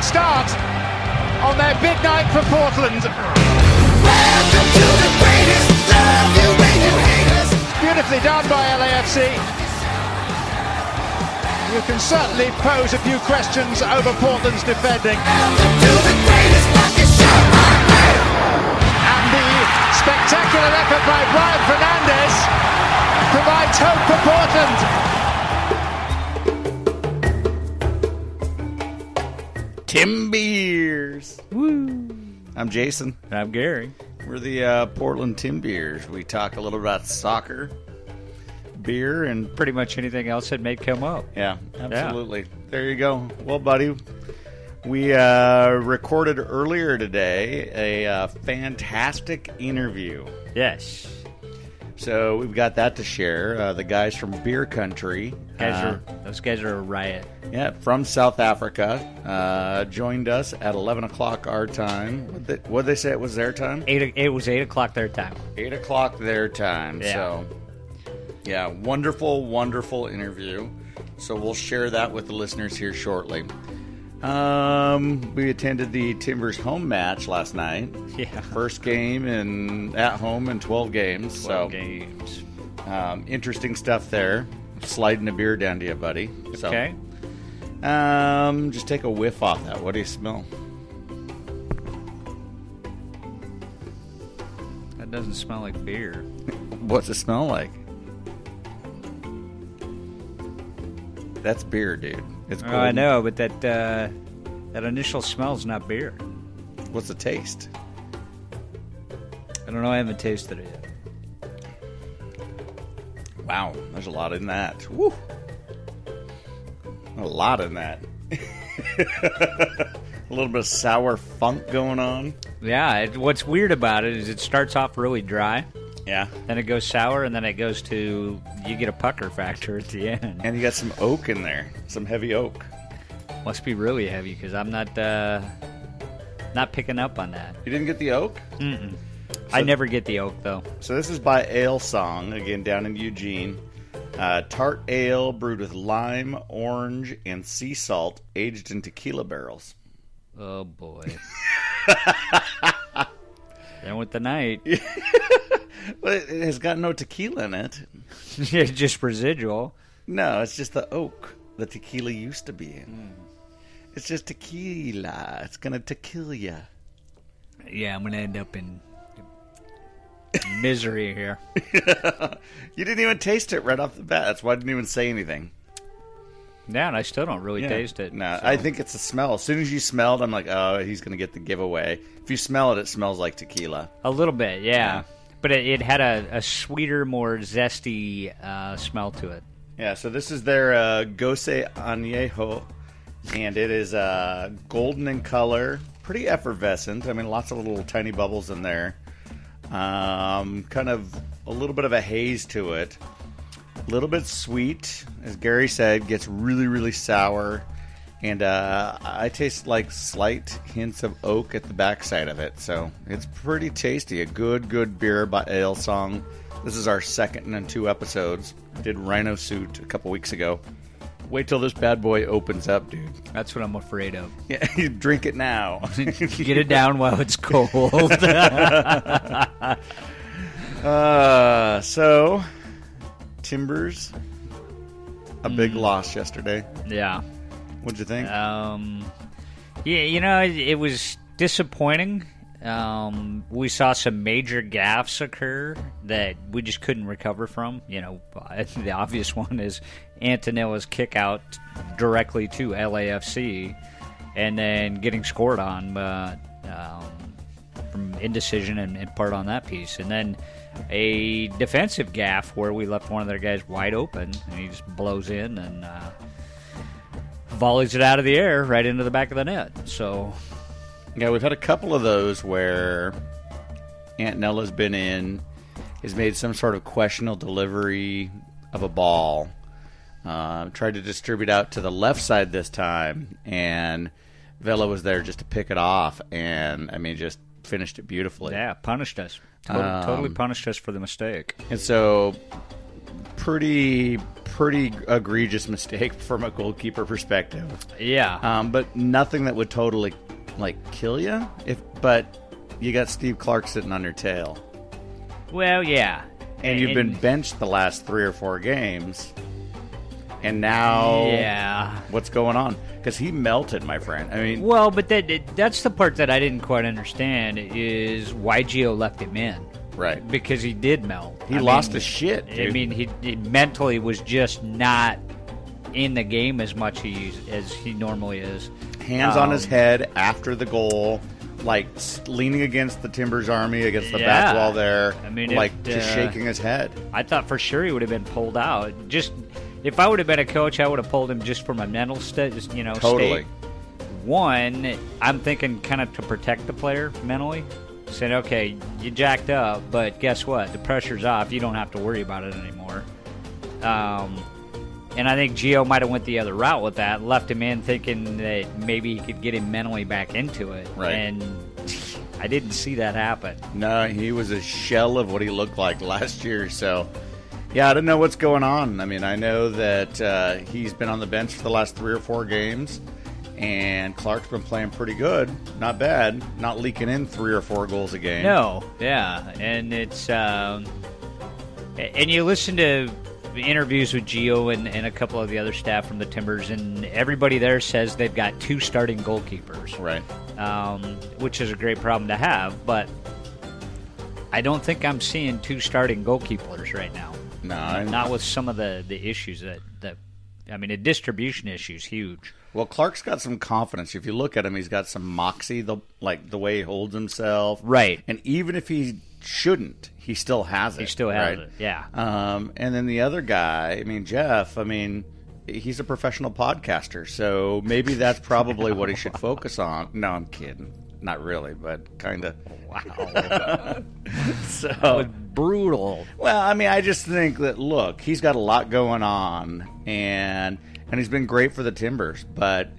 catastrophic start on their big night for Portland. Beautifully done by LAFC. You can certainly pose a few questions over Portland's defending. And the spectacular effort by Brian Fernandez provides hope for Portland. Timbeers. Woo. I'm Jason. I'm Gary. We're the uh, Portland Timbeers. We talk a little about soccer, beer, and Pretty much anything else that may come up. yeah, absolutely. There you go. Well, buddy, we uh, recorded earlier today a uh, fantastic interview. Yes. So we've got that to share. Uh, the guys from Beer Country, Guys uh, are, those guys are a riot. yeah, from South Africa, uh, joined us at 11 o'clock our time. What they, what'd they say it was their time? Eight. It was eight o'clock their time. Eight o'clock their time. Yeah. So, yeah, wonderful, wonderful interview. So we'll share that with the listeners here shortly. Um, we attended the Timbers home match last night. Yeah. First game in at home in 12 games. Twelve so, games. um, interesting stuff there. Sliding a beer down to you, buddy. So, Okay. Um, just take a whiff off that. What do you smell? That doesn't smell like beer. What's it smell like? That's beer, dude. It's Oh, I know, but that uh, that initial smell's not beer. What's the taste? I don't know. I haven't tasted it yet. Wow, there's a lot in that. Woo. A lot in that. a little bit of sour funk going on. Yeah. It, what's weird about it is it starts off really dry, Yeah. then it goes sour, and then it goes to you get a pucker factor at the end. And you got some oak in there, some heavy oak. Must be really heavy because I'm not uh, not picking up on that. You didn't get the oak? I never get the oak though. So this is by Alesong, again down in Eugene. Uh, tart ale brewed with lime, orange, and sea salt, aged in tequila barrels. Oh boy. then with the night, But it has got no tequila in it. just residual. No, it's just the oak the tequila used to be in. Hmm. It's just tequila. It's gonna tequila. Yeah, I'm gonna end up in misery here. You didn't even taste it right off the bat. That's why I didn't even say anything. Yeah, and I still don't really Yeah. taste it. No, so- I think it's the smell. As soon as you smelled, I'm like, oh, he's gonna get the giveaway. If you smell it, it smells like tequila. a little bit, yeah. Yeah. But it, it had a, a sweeter, more zesty uh, smell to it. Yeah, so this is their uh, Gose Añejo, and it is uh, golden in color, pretty effervescent. I mean, lots of little tiny bubbles in there. Um, kind of a little bit of a haze to it. A little bit sweet, as Gary said, gets really, really sour. And uh, I taste like slight hints of oak at the backside of it. So it's pretty tasty. A good, good beer by Alesong. This is our second in two episodes. Did Rhino Suit a couple weeks ago. Wait till this bad boy opens up, dude. That's what I'm afraid of. Yeah, you drink it now. Get it down while it's cold. uh, so, Timbers, a big loss yesterday. yeah. What'd you think? Um, yeah, you know, it, it was disappointing. Um, we saw some major gaffes occur that we just couldn't recover from. You know, the obvious one is Attinella's kick out directly to LAFC and then getting scored on uh, um, from indecision and, part on that piece. And then a defensive gaff where we left one of their guys wide open and he just blows in and. Uh, volleys it out of the air right into the back of the net. So Yeah, we've had a couple of those where Attinella's been in, has made some sort of questionable delivery of a ball, uh, tried to distribute out to the left side this time, and Vela was there just to pick it off, and I mean, just finished it beautifully. yeah, punished us. Totally, Um, totally punished us for the mistake. And so, pretty pretty egregious mistake from a goalkeeper perspective. Yeah. Um, but nothing that would totally like kill you. If but you got Steve Clark sitting on your tail, well, yeah. and you've been benched the last three or four games, and now Yeah. what's going on? Because he melted, my friend. I mean, Well, but that that's the part that I didn't quite understand is why Gio left him in right? because he did melt. He I lost mean, his shit. I mean, he, he mentally was just not in the game as much he, as he normally is. hands on his um, head after the goal, like leaning against the Timbers Army against the back wall there. I mean, like it, just uh, shaking his head. I thought for sure he would have been pulled out. Just if I would have been a coach, I would have pulled him just from a mental state, you know, Totally. state. One, I'm thinking kind of to protect the player mentally. Saying, okay, you jacked up, but guess what? The pressure's off. You don't have to worry about it anymore. Um, and I think Gio might have went the other route with that, left him in thinking that maybe he could get him mentally back into it. Right. And I didn't see that happen. No, he was a shell of what he looked like last year. So, yeah, I don't know what's going on. I mean, I know that uh, he's been on the bench for the last three or four games, and Clark's been playing pretty good. Not bad. Not leaking in three or four goals a game. No, yeah, and it's um, and you listen to interviews with Gio and, and a couple of the other staff from the Timbers, and everybody there says they've got two starting goalkeepers, Right. um, which is a great problem to have. But I don't think I'm seeing two starting goalkeepers right now. No, I- Not with some of the, the issues that, that I mean, the distribution issue is huge. Well, Clark's got some confidence. If you look at him, he's got some moxie, the like the way he holds himself. Right. And even if he shouldn't, he still has it. He still has right? it, yeah. Um, and then the other guy, I mean Jeff, I mean he's a professional podcaster, so maybe that's probably what he should focus on. No, I'm kidding. Not really, but kind of. Wow, So brutal. well, I mean, I just think that look, he's got a lot going on, and and he's been great for the Timbers, but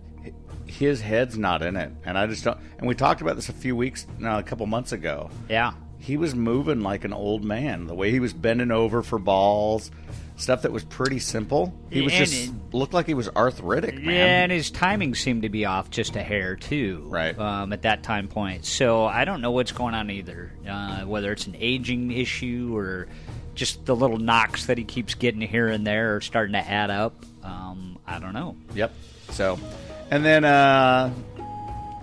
his head's not in it, and I just don't. And we talked about this a few weeks, no, a couple months ago. Yeah. He was moving like an old man. The way he was bending over for balls, stuff that was pretty simple. He was And just it- looked like he was arthritic, man. Yeah, and his timing seemed to be off just a hair too. Right. Um, at that time point, so I don't know what's going on either. Uh, whether it's an aging issue or just the little knocks that he keeps getting here and there are starting to add up. Um, I don't know. Yep. So, and then uh,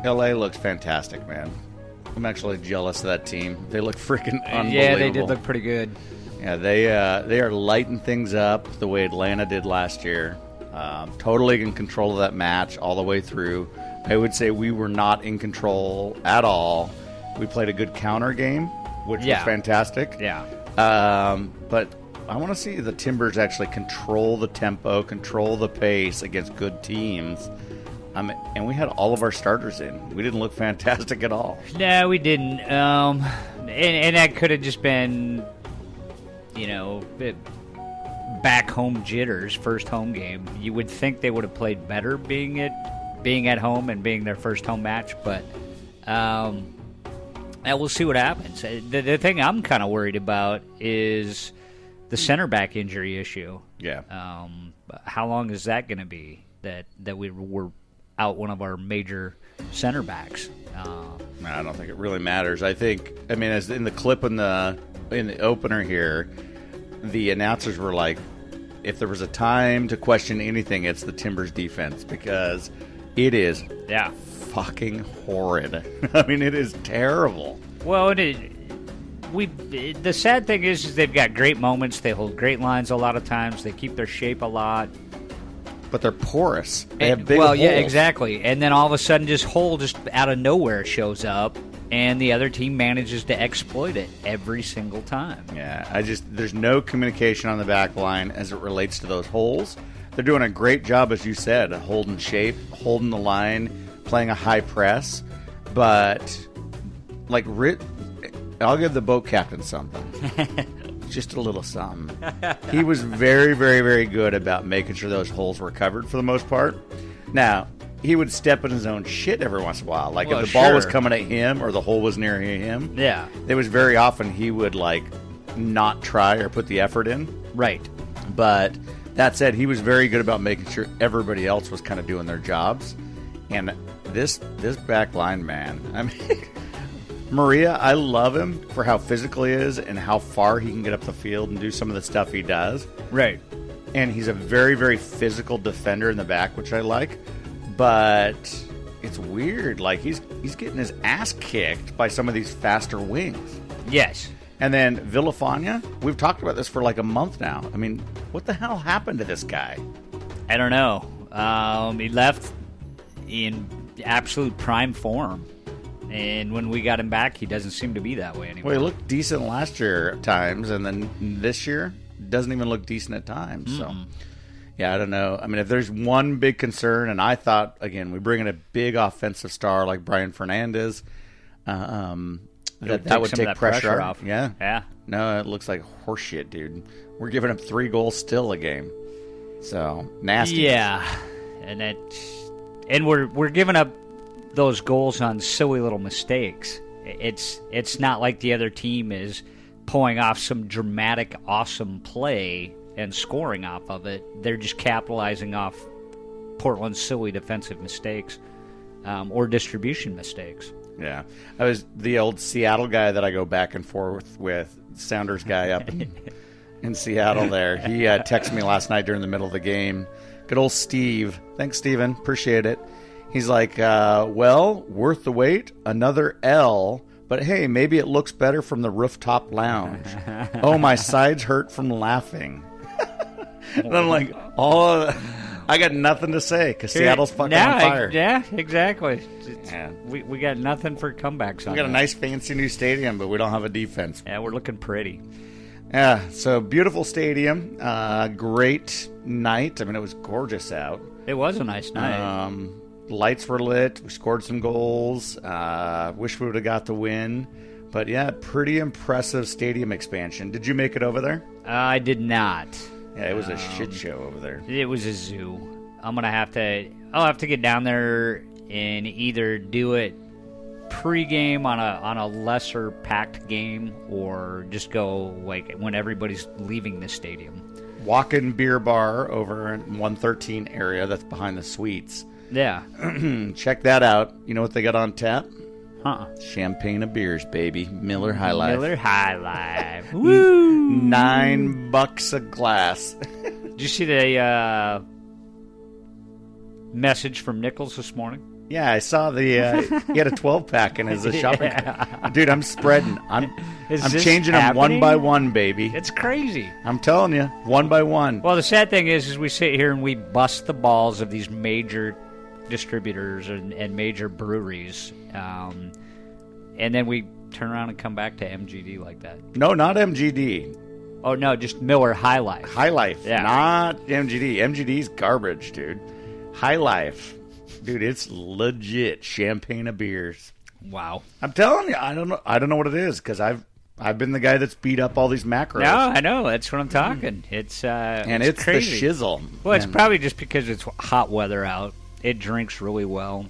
L.A. looks fantastic, man. I'm actually jealous of that team. They look freaking unbelievable. Yeah, they did look pretty good. Yeah, they uh, they are lighting things up the way Atlanta did last year. Um, totally in control of that match all the way through. I would say we were not in control at all. We played a good counter game, which Yeah. was fantastic. Yeah. Um, but I want to see the Timbers actually control the tempo, control the pace against good teams. Um, and we had all of our starters in. We didn't look fantastic at all. No, we didn't. Um, and, and that could have just been, you know, back home jitters, first home game. You would think they would have played better being it, being at home and being their first home match, but um, and we'll see what happens. Uh, The, the thing I'm kind of worried about is the center back injury issue. Yeah. Um, how long is that going to be that that we were out one of our major center backs? Uh, I don't think it really matters. I think, I mean, as in the clip in the in the opener here, the announcers were like, if there was a time to question anything, it's the Timbers defense because it is yeah. fucking horrid. I mean, it is terrible. Well, it, we the sad thing is, is they've got great moments. They hold great lines a lot of times. They keep their shape a lot. But they're porous. They And- have big well, yeah, exactly. And then all of a sudden, this hole just out of nowhere shows up, and the other team manages to exploit it every single time. Yeah, I just there's no communication on the back line as it relates to those holes. They're doing a great job, as you said, holding shape, holding the line, playing a high press. But like, I'll give the boat captain something. just a little something. he was very, very, very good about making sure those holes were covered for the most part. Now. He would step in his own shit every once in a while. Like Well, if the ball was coming at him or the hole was near him, Yeah, there was very often he would like not try or put the effort in right. but That said, he was very good about making sure everybody else was kind of doing their jobs. And this this back line, man, I mean, Maria, I love him for how physical he is and how far he can get up the field and do some of the stuff he does. Right. And he's a very, very physical defender in the back, which I like. But it's weird. Like he's he's getting his ass kicked by some of these faster wings. Yes. And then Villafaña, we've talked about this for like a month now. I mean, what the hell happened to this guy? I don't know. Um, he left in absolute prime form. And when we got him back, he doesn't seem to be that way anymore. Well, he looked decent last year at times, and then this year doesn't even look decent at times. So, yeah, I don't know. I mean, if there's one big concern, and I thought again, we bring in a big offensive star like Brian Fernandez, um, that that would take pressure, off. Yeah, Yeah. No, it looks like horseshit, dude. We're giving up three goals still a game, so nasty. Yeah. And that and we're we're giving up those goals on silly little mistakes. It's it's not like the other team is pulling off some dramatic awesome play and scoring off of it. They're just capitalizing off Portland's silly defensive mistakes um, or distribution mistakes. Yeah, I was the old Seattle guy that I go back and forth with, Sounders guy up in, in Seattle. There, he uh, texted me last night during the middle of the game. Good old Steve. Thanks, Steven. Appreciate it. He's like, uh, well, worth the wait. Another L. But hey, maybe it looks better from the rooftop lounge. oh, my sides hurt from laughing. and I'm like, oh, I got nothing to say because Seattle's fucking yeah, on fire. Yeah, exactly. Yeah. We, we got nothing for comebacks on We got a nice fancy new stadium, but we don't have a defense. Yeah, we're looking pretty. Yeah, so beautiful stadium, uh, great night. I mean, it was gorgeous out. It was a nice night. Um, lights were lit. We scored some goals. Uh, wish we would have got the win, but yeah, pretty impressive stadium expansion. Did you make it over there? I did not. Yeah, it was a shit show over there. It was a zoo. I'm gonna have to. I'll have to get down there and either do it pre-game on a on a lesser packed game, or just go like when everybody's leaving the stadium. Walk-in beer bar over in 113 area. That's behind the suites. Yeah. Check that out. You know what they got on tap? Huh. Champagne of beers, baby. Miller High Life. Miller High Life. Woo! Nine bucks a glass. Did you see the uh, message from Nichols this morning? Yeah, I saw the. Uh, he had a 12 pack in his uh, shopping. Dude, I'm spreading. I'm. Is I'm changing them one by one, baby. It's crazy. I'm telling you, one by one. Well, the sad thing is, is we sit here and we bust the balls of these major distributors and, and major breweries, um, and then we turn around and come back to MGD like that. No, not MGD. Oh no, just Miller High Life. High Life, Yeah. not MGD. MGD's garbage, dude. High Life, dude, it's legit champagne of beers. Wow. I'm telling you, I don't know. I don't know what it is because I've I've been the guy that's beat up all these macros. No, I know. That's what I'm talking. It's uh, and it's, crazy. the shizzle. Well, it's And- probably just because it's hot weather out. It drinks really well,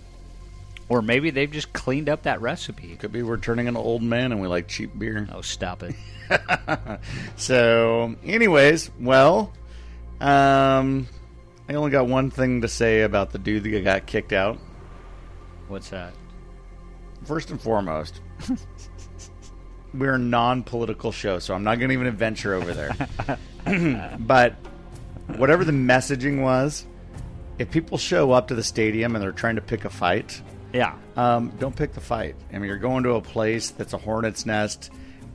or maybe they've just cleaned up that recipe. could be we're turning an old man and we like cheap beer. Oh, stop it. So, anyways, well, um, I only got one thing to say about the dude that got kicked out. What's that? First and foremost, we're a non-political show, so I'm not going to even venture over there. but whatever the messaging was, if people show up to the stadium and they're trying to pick a fight, Yeah. um, don't pick the fight. I mean, you're going to a place that's a hornet's nest.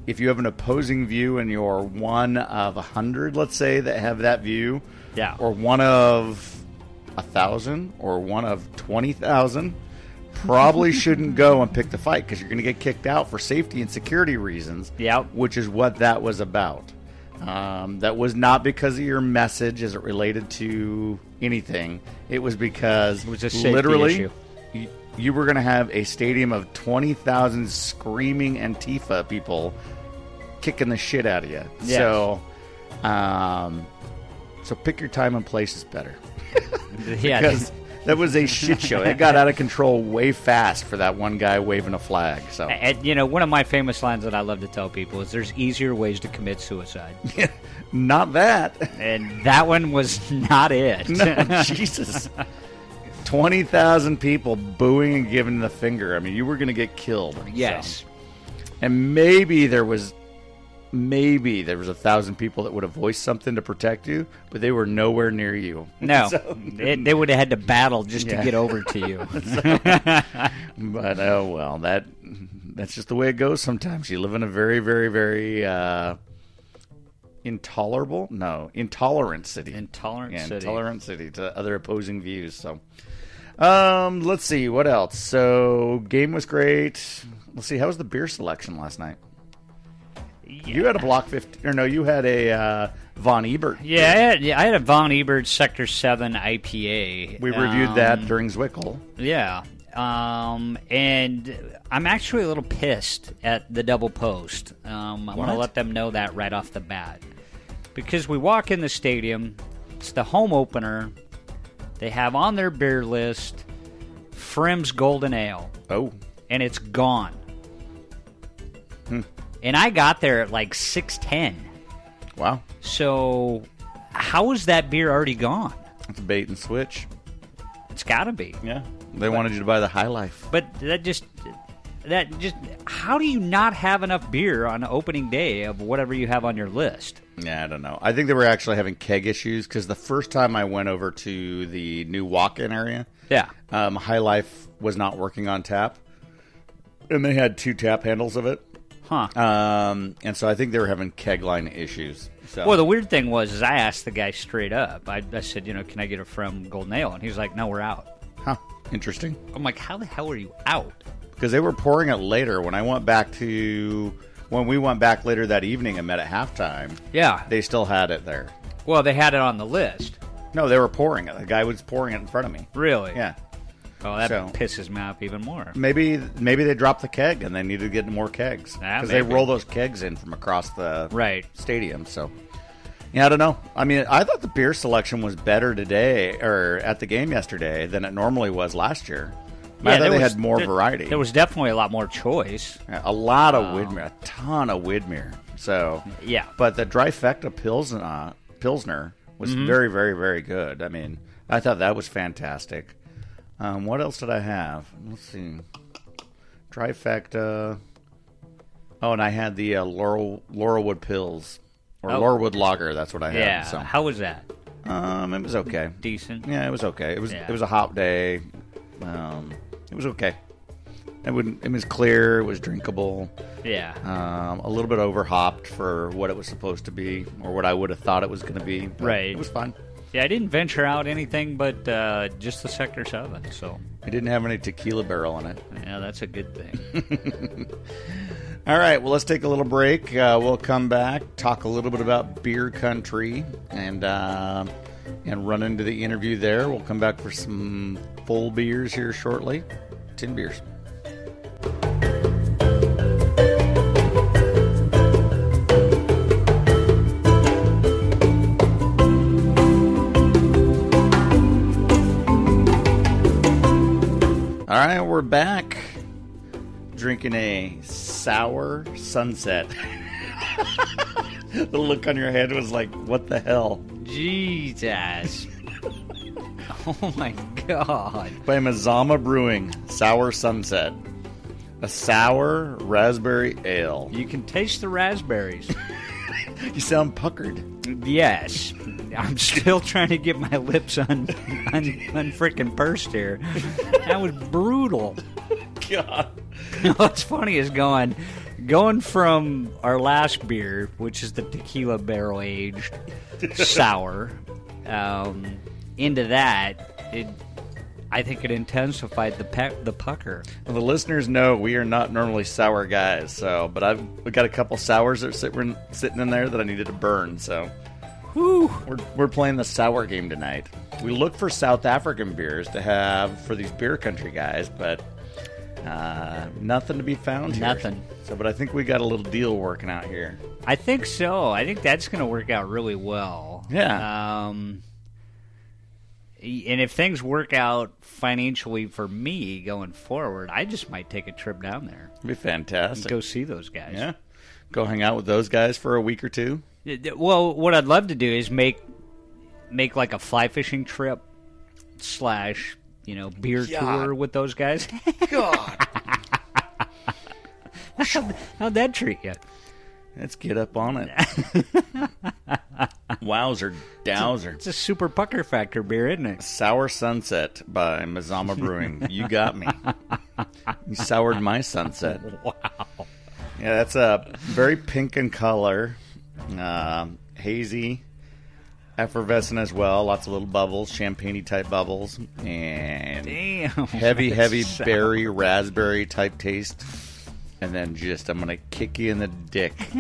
If you have an opposing view and you're one of a hundred, let's say, that have that view, Yeah. or one of a thousand, or one of twenty thousand, probably shouldn't go and pick the fight because you're going to get kicked out for safety and security reasons. Yep. which is what that was about. Um, that was not because of your message as it related to anything. It was because It was safety literally issue. you were going to have a stadium of 20,000 screaming Antifa people kicking the shit out of you. Yes. So, um, so pick your time and place is better. Yeah. Because that was a shit show. It got out of control way fast for that one guy waving a flag. So And, you know, one of my famous lines that I love to tell people is there's easier ways to commit suicide. not that. and that one was not it. No, Jesus. 20,000 people booing and giving the finger. I mean, you were going to get killed. so. yes. And maybe there was maybe there was a thousand people that would have voiced something to protect you, but they were nowhere near you. No. So- It- they would have had to battle just Yeah. to get over to you. but oh well, that that's just the way it goes sometimes. You live in a very very very uh intolerable, no, intolerant city. Intolerant yeah, city. intolerant city to other opposing views. So um let's see what else. So game was great. Let's see how was the beer selection last night? You had a Block 15 or no, you had a uh, Von Ebert. Yeah, I had, yeah, I had a Von Ebert Sector 7 IPA. We reviewed that Um, during Zwickle. Yeah. Um, and I'm actually a little pissed at the double post. Um, I'm going to let them know that right off the bat. Because we walk in the stadium, it's the home opener. They have on their beer list pFriem's Golden Ale, Oh, and it's gone. And I got there at like 610. wow. So, how is that beer already gone? It's a bait and switch. It's got to be. Yeah. They wanted you to buy the High Life. But that just that just how do you not have enough beer on opening day of whatever you have on your list? Yeah, I don't know. I think they were actually having keg issues because the first time I went over to the new walk-in area, Yeah. um, High Life was not working on tap, and they had two tap handles of it. Huh. Um, and so I think they were having keg line issues. So well, the weird thing was, is I asked the guy straight up. I, I said, you know, can I get it from Golden Ale? And he was like, no, we're out. huh, interesting. I'm like, how the hell are you out? because they were pouring it later. When I went back to when we went back later that evening and met at halftime, Yeah. they still had it there. Well, they had it on the list. No, they were pouring it. The guy was pouring it in front of me. Really? Yeah, Oh, that So- pisses me off even more. maybe maybe they dropped the keg and they needed to get more kegs Ah, because they roll those kegs in from across the Right. stadium. So. Yeah, I don't know. I mean, I thought the beer selection was better today or at the game yesterday than it normally was last year. I thought they was- had more there- variety. There was definitely a lot more choice. Yeah, a lot of Widmer, a ton of Widmer. So Yeah. but the Dreifecta Pilsner, Pilsner was Mm-hmm. very, very, very good. I mean, I thought that was fantastic. Um, what else did I have? Let's see. Dreifecta. Oh, and I had the uh, Laurel Laurelwood Pills or Oh. Laurelwood Lager. That's what I had. Yeah. So, How was that? um, it was okay. Decent. Yeah, it was okay. It was Yeah. it was a hot day. Um, it was okay. It wouldn't. It was clear. It was drinkable. Yeah. Um, a little bit overhopped for what it was supposed to be, or what I would have thought it was going to be. Right. It was fun. Yeah, I didn't venture out anything but uh, just the Sector 7, so It didn't have any tequila barrel in it. yeah, that's a good thing. All right. Well, let's take a little break. Uh, we'll come back, talk a little bit about beer country, and uh, and run into the interview there. We'll come back for some full beers here shortly. Timbeers. All right, we're back drinking a sour sunset. the look on your head was like, what the hell? Jesus. oh my god. By Mazama Brewing, Sour Sunset. A sour raspberry ale. You can taste the raspberries. You sound puckered. yes. I'm still trying to get my lips un, un, unfrickin' pursed here. That was brutal. God. What's funny is going going from our last beer, which is the tequila barrel aged sour, um, into that. It, I think it intensified the pe- the pucker. Well, the listeners know we are not normally sour guys, so but I've we got a couple sours that are sitting sitting in there that I needed to burn. So Whew. we're we're playing the sour game tonight. We look for South African beers to have for these beer country guys, but uh, nothing to be found here. Nothing. So, but I think we got a little deal working out here. I think so. I think that's going to work out really well. Yeah. Um, and if things work out financially for me going forward, I just might take a trip down there, It'd be fantastic. go see those guys. yeah, go hang out with those guys for a week or two. Well, what I'd love to do is make make like a fly fishing trip slash you know beer tour with those guys. God, How'd that treat you? Let's get up on it. Wowzer, dowser. It's a super pucker factor beer, isn't it? Sour Sunset by Mazama Brewing. You got me. You soured my sunset. Wow. Yeah, that's a very pink in color, uh, hazy, effervescent as well. Lots of little bubbles, champagne type bubbles, and Damn. heavy, heavy sour. berry, raspberry type taste. And then just, I'm gonna kick you in the dick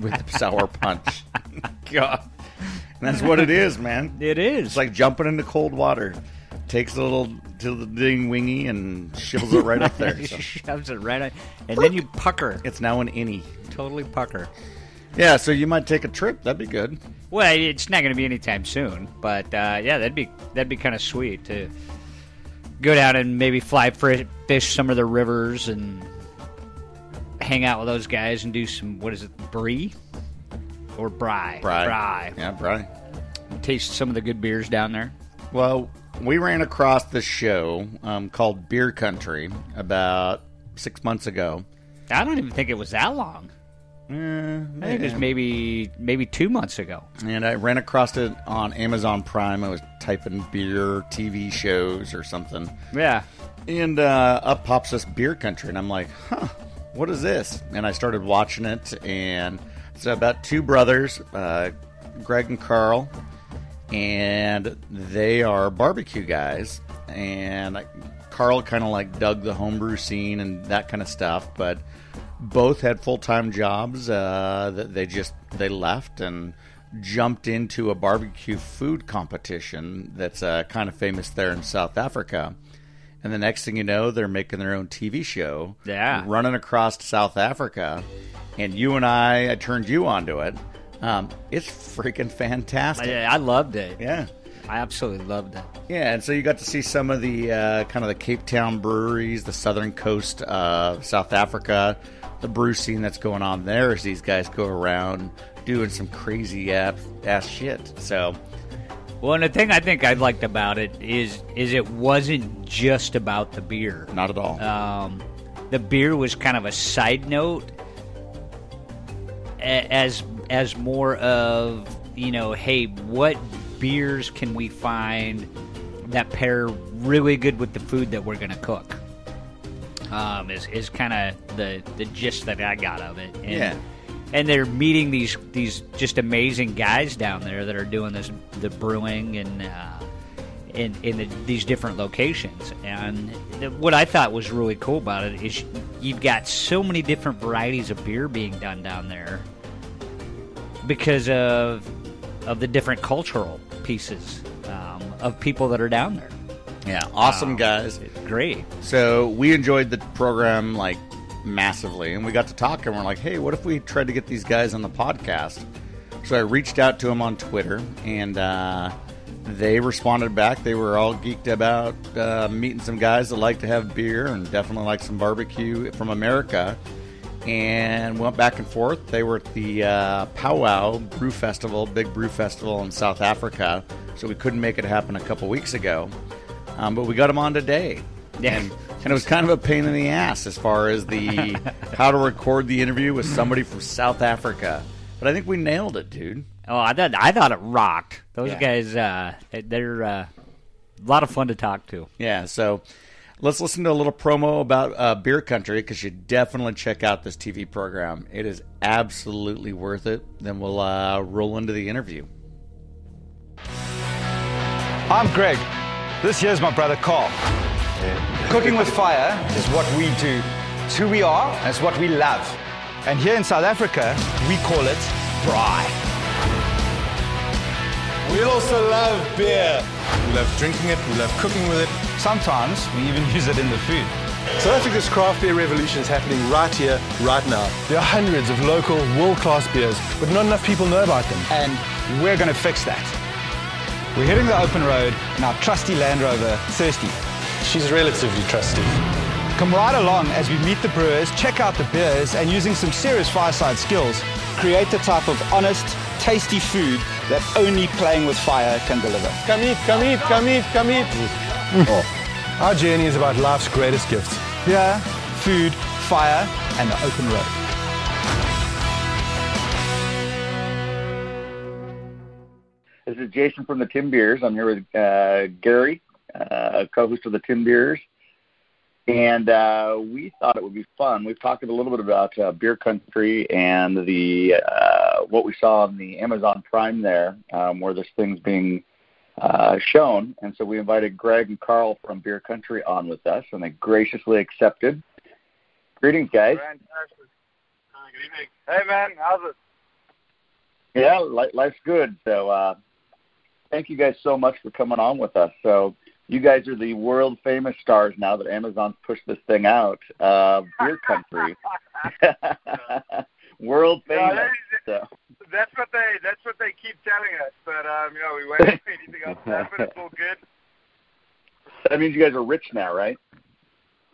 with the sour punch. God, and that's what it is, man. It is. It's like jumping into cold water. Takes a little to the ding wingy and shivels it right up there. So shoves it right on, and then you pucker. it's now an innie. Totally pucker. Yeah, so you might take a trip. That'd be good. Well, it's not going to be anytime soon, but uh, yeah, that'd be that'd be kind of sweet to go down and maybe fly fish some of the rivers and hang out with those guys and do some what is it, brie or bry? Bry. Bry. Yeah, Bry. Taste some of the good beers down there. Well, we ran across this show um, called Beer Country about six months ago. I don't even think it was that long. Eh, I think it was maybe maybe two months ago. and I ran across it on Amazon Prime. I was typing beer TV shows or something. Yeah. And uh, up pops this beer country, and I'm like, huh, what is this? And I started watching it, and it's about two brothers, uh, Greg and Karl, and they are barbecue guys. And Karl kind of like dug the homebrew scene and that kind of stuff, but both had full time jobs uh, that they just they left and jumped into a barbecue food competition that's uh, kind of famous there in South Africa. And the next thing you know, they're making their own TV show. Yeah. Running across South Africa. And you and I, I turned you onto it. Um, it's freaking fantastic. I, I loved it. Yeah. I absolutely loved it. Yeah, and so you got to see some of the uh, kind of the Cape Town breweries, the southern coast of South Africa, the brew scene that's going on there as these guys go around doing some crazy ass, ass shit. So, Well, and the thing I think I liked about it is is it wasn't just about the beer. not at all. Um, the beer was kind of a side note, as as more of you know, hey, what beers can we find that pair really good with the food that we're going to cook? Um, is is kind of the the gist that I got of it. And, Yeah. And they're meeting these these just amazing guys down there that are doing this the brewing and uh, in in the, these different locations. And the, what I thought was really cool about it is you've got so many different varieties of beer being done down there because of of the different cultural pieces um, of people that are down there. yeah, awesome guys. Great. So we enjoyed the program like massively, and we got to talk, and we're like, hey, what if we tried to get these guys on the podcast? So I reached out to them on Twitter, and uh, they responded back. They were all geeked about uh, meeting some guys that like to have beer and definitely like some barbecue from America. And went back and forth. They were at the uh, Powwow Brew Festival, big brew festival in South Africa. So we couldn't make it happen a couple weeks ago. Um, but we got them on today. Yeah. And, and it was kind of a pain in the ass as far as the how to record the interview with somebody from South Africa. But I think we nailed it, dude. Oh, I thought I thought it rocked. Those Yeah. guys, uh, they're uh, a lot of fun to talk to. Yeah, so let's listen to a little promo about uh, Beer Country because you definitely check out this TV program. It is absolutely worth it. Then we'll uh, roll into the interview. I'm Greg. This here's my brother Karl. Cooking with fire is what we do. It's who we are, and it's what we love. And here in South Africa, we call it braai. We also love beer. We love drinking it, we love cooking with it. Sometimes we even use it in the food. South Africa's craft beer revolution is happening right here, right now. There are hundreds of local, world class beers, but not enough people know about them. And we're going to fix that. We're hitting the open road in our trusty Land Rover, Thirsty. She's relatively trusty. Come right along as we meet the brewers, check out the beers, and using some serious fireside skills, create the type of honest, tasty food that only playing with fire can deliver. Come eat, come eat, come eat, come eat. Our journey is about life's greatest gifts. Beer, food, fire, and the open road. This is Jason from the Timbeers. I'm here with uh, Gary, uh, co-host of the Timbeers, and uh, we thought it would be fun. We've talked a little bit about uh, beer country and the uh, what we saw on the Amazon Prime there, um, where this thing's being uh, shown. And so we invited Greg and Karl from Beer Country on with us, and they graciously accepted. Greetings, guys. Fantastic. Good evening. Hey, man, how's it? Yeah, life's good. So uh, thank you guys so much for coming on with us. So you guys are the world famous stars now that Amazon's pushed this thing out. Uh, beer country, world famous. that- So. That's what they that's what they keep telling us. But um, you know, we wait for anything else to happen. It's all good. That means you guys are rich now, right?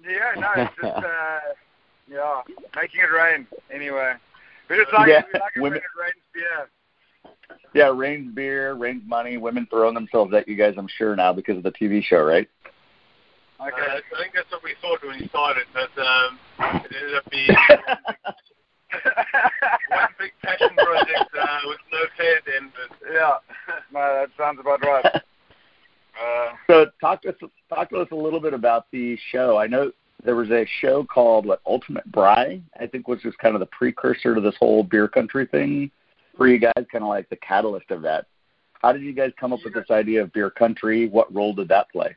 Yeah, no, it's just uh, yeah, making it rain anyway. We just like Yeah, we like it when women- it rains beer. Yeah, rains beer, rains money, women throwing themselves at you guys. I'm sure now because of the TV show, right? Okay. Uh, I think that's what we thought when we started, but um, it ended up being one big passion project uh, with no fair at the end of it. yeah, no, that sounds about right. Uh, So talk to us, talk to us a little bit about the show. I know there was a show called what Ultimate Braai. I think was just kind of the precursor to this whole beer country thing for you guys, kind of like the catalyst of that. How did you guys come up with this idea of beer country? What role did that play?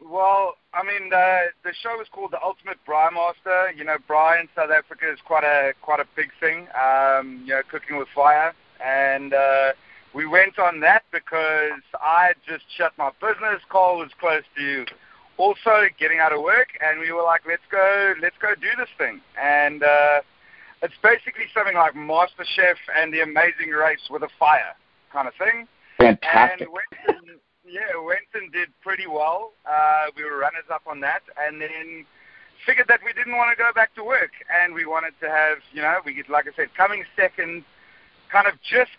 Well, I mean, the the show is called the Ultimate Braai Master. You know, Braai in South Africa is quite a quite a big thing. Um, you know, cooking with fire, and uh, we went on that because I just shut my business. Karl was close to also getting out of work, and we were like, let's go, let's go do this thing. And uh, it's basically something like Master Chef and The Amazing Race with a fire kind of thing. Fantastic. And Winston, yeah, Winston did pretty well. Uh, we were runners up on that, and then figured that we didn't want to go back to work, and we wanted to have, you know, we get, like I said, coming second, kind of just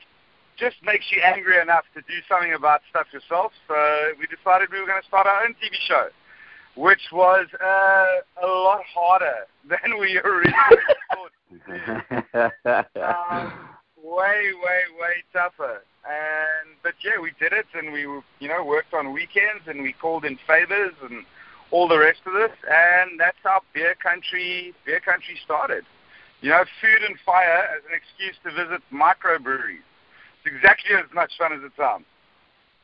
just makes you angry enough to do something about stuff yourself. So we decided we were going to start our own TV show, which was uh, a lot harder than we originally thought um, way, way, way tougher. And but yeah, we did it, and we you know worked on weekends, and we called in favors, and all the rest of this, and that's how beer country beer country started. You know, food and fire as an excuse to visit microbreweries. It's exactly as much fun as it sounds.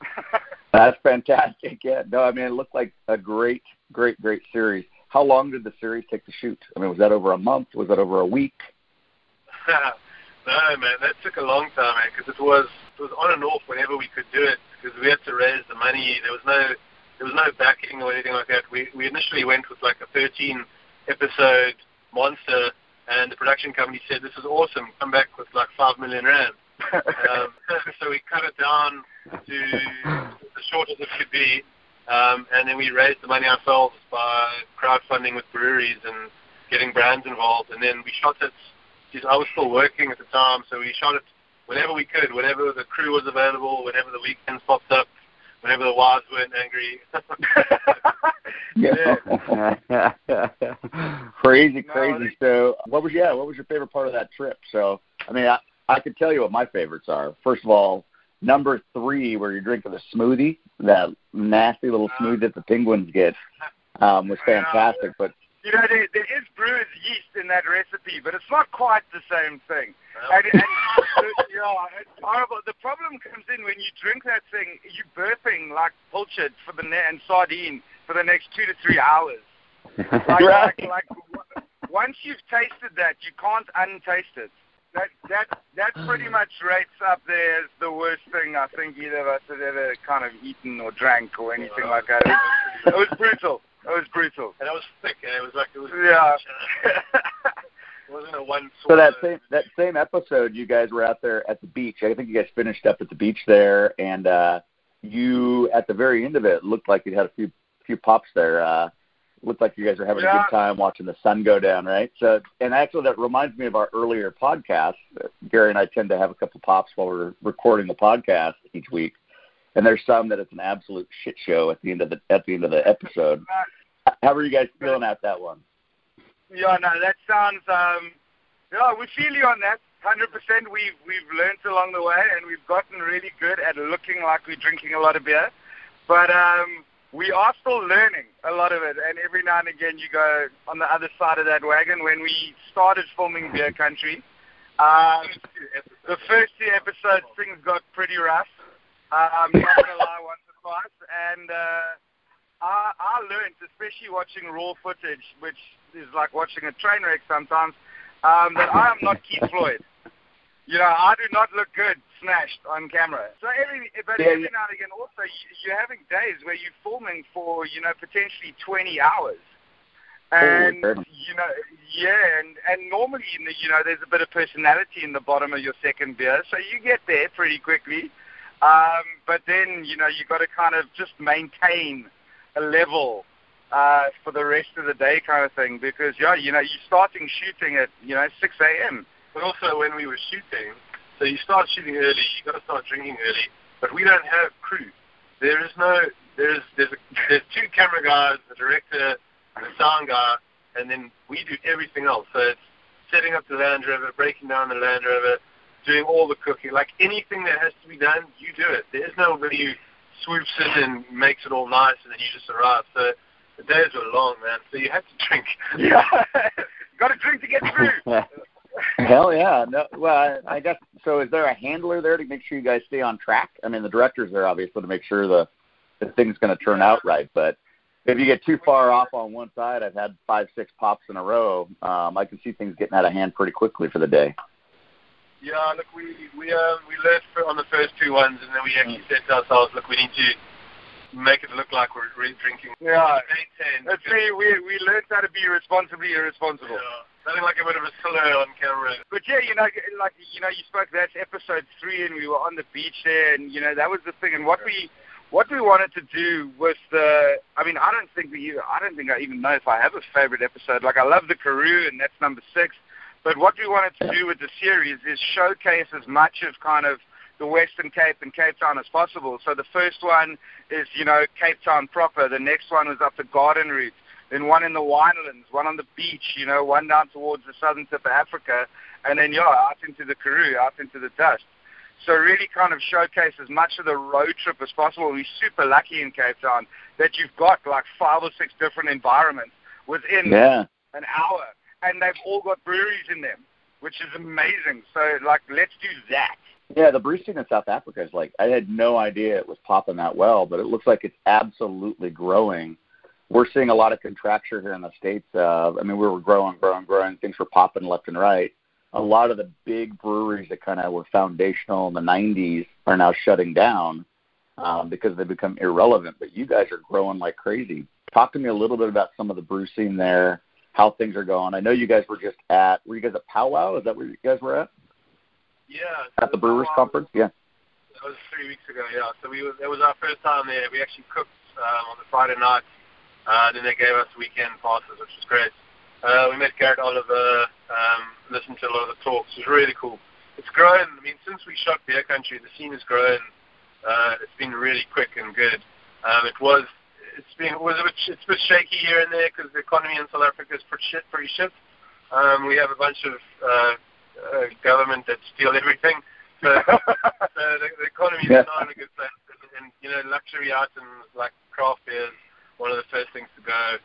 That's fantastic. Yeah. No, I mean it looked like a great, great, great series. How long did the series take to shoot? I mean, was that over a month? Was that over a week? no, man, that took a long time, man, because it was it was on and off whenever we could do it, because we had to raise the money. There was no there was no backing or anything like that. We we initially went with like a 13 episode monster, and the production company said this is awesome. Come back with like five million rand. um, so we cut it down to as short as it could be, um, and then we raised the money ourselves by crowdfunding with breweries and getting brands involved. And then we shot it. geez, I was still working at the time, so we shot it whenever we could, whenever the crew was available, whenever the weekends popped up, whenever the wives weren't angry. crazy, crazy. So, what was yeah? What was your favorite part of that trip? So, I mean, I, I could tell you what my favorites are. First of all, number three, where you're drinking the smoothie, that nasty little smoothie that the penguins get, um, was fantastic. But You know, there, there is brewer's yeast in that recipe, but it's not quite the same thing. And, and yeah, it's horrible. The problem comes in when you drink that thing, you're burping like pilchard for the ne- and sardine for the next two to three hours. Like, Right. like, like once you've tasted that, you can't untaste it. That that that pretty much rates up there as the worst thing I think either of us has ever kind of eaten or drank or anything like that. It was, it was brutal. It was brutal. and it was thick, and it was like it was. Yeah. It wasn't a one. So that same that same episode, you guys were out there at the beach. I think you guys finished up at the beach there, and uh, you at the very end of it looked like you had a few few pops there. Uh, looked like you guys are having Yeah. a good time watching the sun go down, right? So, and actually, that reminds me of our earlier podcast. Gary and I tend to have a couple pops while we're recording the podcast each week, and there's some that it's an absolute shit show at the end of the at the end of the episode. How are you guys feeling at that one? Yeah, no, that sounds. Um, yeah, we feel you on that. Hundred percent. We've we've learned along the way, and we've gotten really good at looking like we're drinking a lot of beer. But um, we are still learning a lot of it, and every now and again you go on the other side of that wagon. When we started filming Beer Country, um, the first two episodes things got pretty rough. Um, not gonna lie, once or twice, and. Uh, I, I learned, especially watching raw footage, which is like watching a train wreck sometimes, um, that I am not Keith Floyd. You know, I do not look good smashed on camera. So every, but Yeah, every now and again, also you, you're having days where you're filming for you know potentially 20 hours, and goodness. you know, yeah, and and normally in the, you know there's a bit of personality in the bottom of your second beer, so you get there pretty quickly. Um, but then you know you got to kind of just maintain a level uh, for the rest of the day, kind of thing. Because yeah, you know you're starting shooting at you know 6 a.m. But also when we were shooting, so you start shooting early, you got to start drinking early. But we don't have crew. There is no. There's there's a, there's two camera guys, the director, the sound guy, and then we do everything else. So it's setting up the Land Rover, breaking down the Land Rover, doing all the cooking. Like anything that has to be done, you do it. There's nobody who swoops in and makes it all nice, and then you just arrive. So the days were long, man. So you had to drink. Yeah, got to drink to get through. Hell yeah! No, well, I, guess so. Is there a handler there to make sure you guys stay on track? I mean, the director's there obviously to make sure the the thing's going to turn out right. But if you get too far off on one side, I've had five, six pops in a row. Um, I can see things getting out of hand pretty quickly for the day. Yeah, look, we we um, we for, on the first two ones, and then we actually said to ourselves, look, we need to make it look like we're drinking. Yeah. Let's see, we we learned how to be responsibly irresponsible. Yeah. Nothing like a bit of a siller on camera. But yeah, you know, like you know, you spoke. That's episode three, and we were on the beach there, and you know, that was the thing. And what we what we wanted to do was the. I mean, I don't think we. I don't think I even know if I have a favorite episode. Like I love the Karoo, and that's number six. But what we wanted to do with the series is showcase as much of kind of the Western Cape and Cape Town as possible. So the first one is, you know, Cape Town proper. The next one was up the Garden Route. Then one in the winelands, one on the beach, you know, one down towards the southern tip of Africa, and then, yeah, out into the Karoo, out into the dust. So really kind of showcase as much of the road trip as possible. We're super lucky in Cape Town that you've got like five or six different environments within Yeah. an hour, and they've all got breweries in them, which is amazing. So, like, let's do that. Yeah, the brew scene in South Africa is like I had no idea it was popping that well, but it looks like it's absolutely growing. We're seeing a lot of contraction here in the states. Uh, I mean, we were growing, growing, growing. Things were popping left and right. A lot of the big breweries that kind of were foundational in the '90s are now shutting down um, because they become irrelevant. But you guys are growing like crazy. Talk to me a little bit about some of the brew scene there, how things are going. I know you guys were just at. Were you guys at Powwow? Is that where you guys were at? Yeah. At the Brewers Conference? Yeah. That was three weeks ago, yeah. So we was, it was our first time there. We actually cooked um, on the Friday night. Uh, then they gave us weekend passes, which was great. Uh, we met Garrett Oliver, um, listened to a lot of the talks. It was really cool. It's grown. I mean, since we shot Beer Country, the scene has grown. Uh, it's been really quick and good. Um, it was, it's been, it was a bit, it's a bit shaky here and there because the economy in South Africa is pretty shit. Pretty shit. Um, we have a bunch of uh, uh, government that steal everything. So, so the, the economy is Yeah. not in a good place. And, and you know, luxury items like craft beer is one of the first things to go.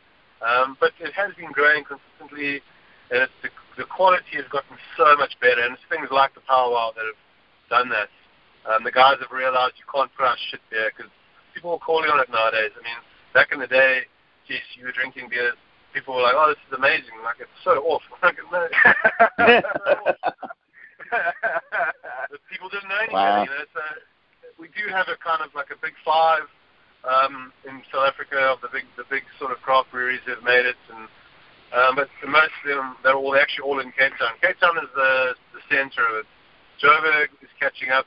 Um, but it has been growing consistently, and it's, the, the quality has gotten so much better. And it's things like the Powwow that have done that. Um, the guys have realized you can't put out shit beer because people are calling on it nowadays. I mean, back in the day, geez, you were drinking beers. People were like, "Oh, this is amazing! Like it's so awful." Like, no, but people didn't know any Wow. You know, so we do have a kind of like a big five um, in South Africa of the big the big sort of craft breweries that have made it, and Um, but the most of them, they're all actually all in Cape Town. Cape Town is the, the center of it. Joburg is catching up.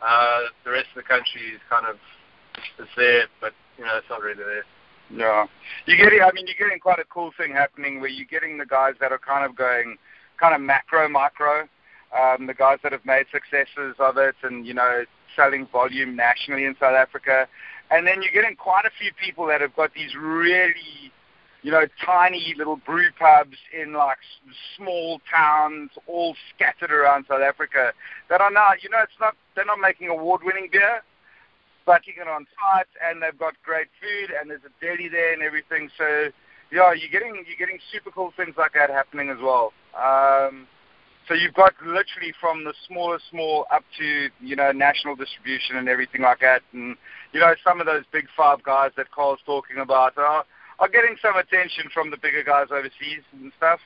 Uh, the rest of the country is kind of it's there, but you know it's not really there. Yeah, you're getting. I mean, you're getting quite a cool thing happening where you're getting the guys that are kind of going, kind of macro, micro. Um, the guys that have made successes of it, and you know, selling volume nationally in South Africa, and then you're getting quite a few people that have got these really you know, tiny little brew pubs in like small towns, all scattered around South Africa, that are now, you know, it's not they're not making award-winning beer, but you get on site and they've got great food and there's a deli there and everything. So yeah, you're getting you're getting super cool things like that happening as well. Um, so you've got literally from the smallest small up to you know national distribution and everything like that, and you know some of those big five guys that Karl's talking about are are getting some attention from the bigger guys overseas and stuff.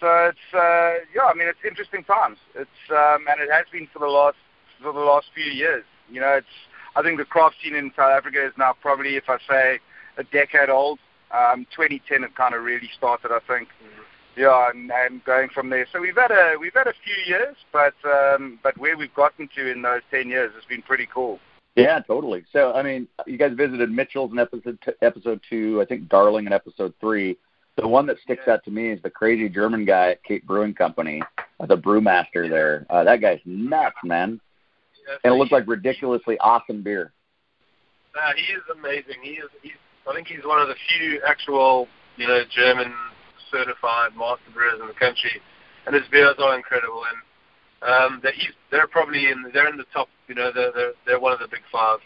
So it's uh, yeah, I mean it's interesting times. It's um, and it has been for the last for the last few years. You know, it's I think the craft scene in South Africa is now probably, if I say, a decade old. Um, 2010 it kind of really started, I think. Mm-hmm. Yeah, and, and going from there. So we've had a we've had a few years, but um, but where we've gotten to in those 10 years has been pretty cool. Yeah, totally. So, I mean, you guys visited Mitchell's in episode t- episode two, I think Darling in episode three. The one that sticks yeah. out to me is the crazy German guy at Cape Brewing Company, uh, the brewmaster there. Uh, that guy's nuts, man. And it looks like ridiculously awesome beer. Uh, he is amazing. He is. He's. I think he's one of the few actual, you know, German certified master brewers in the country, and his beers are incredible. And um, he's, they're probably in, they're in the top, you know, they're, they're, they're one of the big five.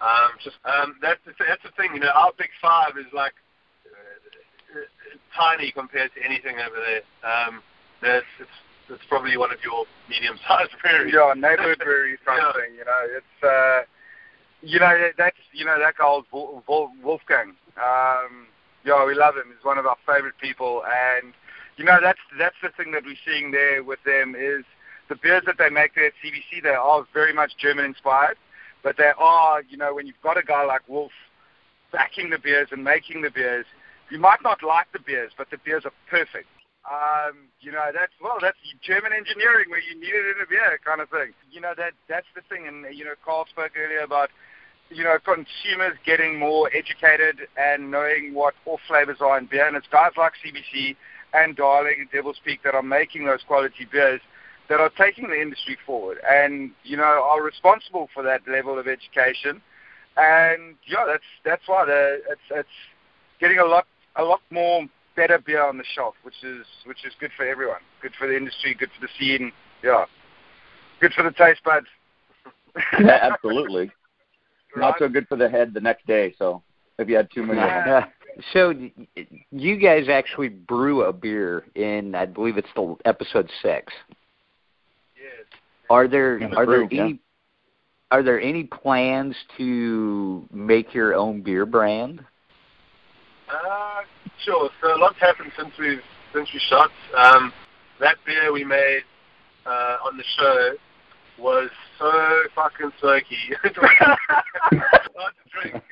Um, just, um, that's, the, that's the thing, you know, our big five is like uh, tiny compared to anything over there. Um, that's, it's, it's probably one of your medium-sized breweries. Yeah, neighborhood brewery something, yeah. you know, it's, uh, you know, that's, you know, that guy Wolfgang. Um, yeah, we love him. He's one of our favorite people, and you know, that's that's the thing that we're seeing there with them is the beers that they make there at CBC, they are very much German inspired, but they are, you know, when you've got a guy like Wolf backing the beers and making the beers, you might not like the beers, but the beers are perfect. Um, you know, that's well, that's German engineering where you need it in a beer kind of thing. You know, that that's the thing. And you know, Karl spoke earlier about you know consumers getting more educated and knowing what all flavors are in beer. And it's guys like CBC and Darling and Devil's Peak that are making those quality beers that are taking the industry forward and you know are responsible for that level of education. And yeah, that's that's why the, it's it's getting a lot a lot more better beer on the shelf, which is which is good for everyone, good for the industry, good for the scene. Yeah, good for the taste buds. yeah, absolutely. right? Not so good for the head the next day. So if you had too many. Yeah. So you guys actually brew a beer in, I believe it's the episode six. Yes. Are there are there any are there any plans to make your own beer brand? Uh, sure. So a lot's happened since we've since we shot. Um, that beer we made uh, on the show was so fucking smoky. it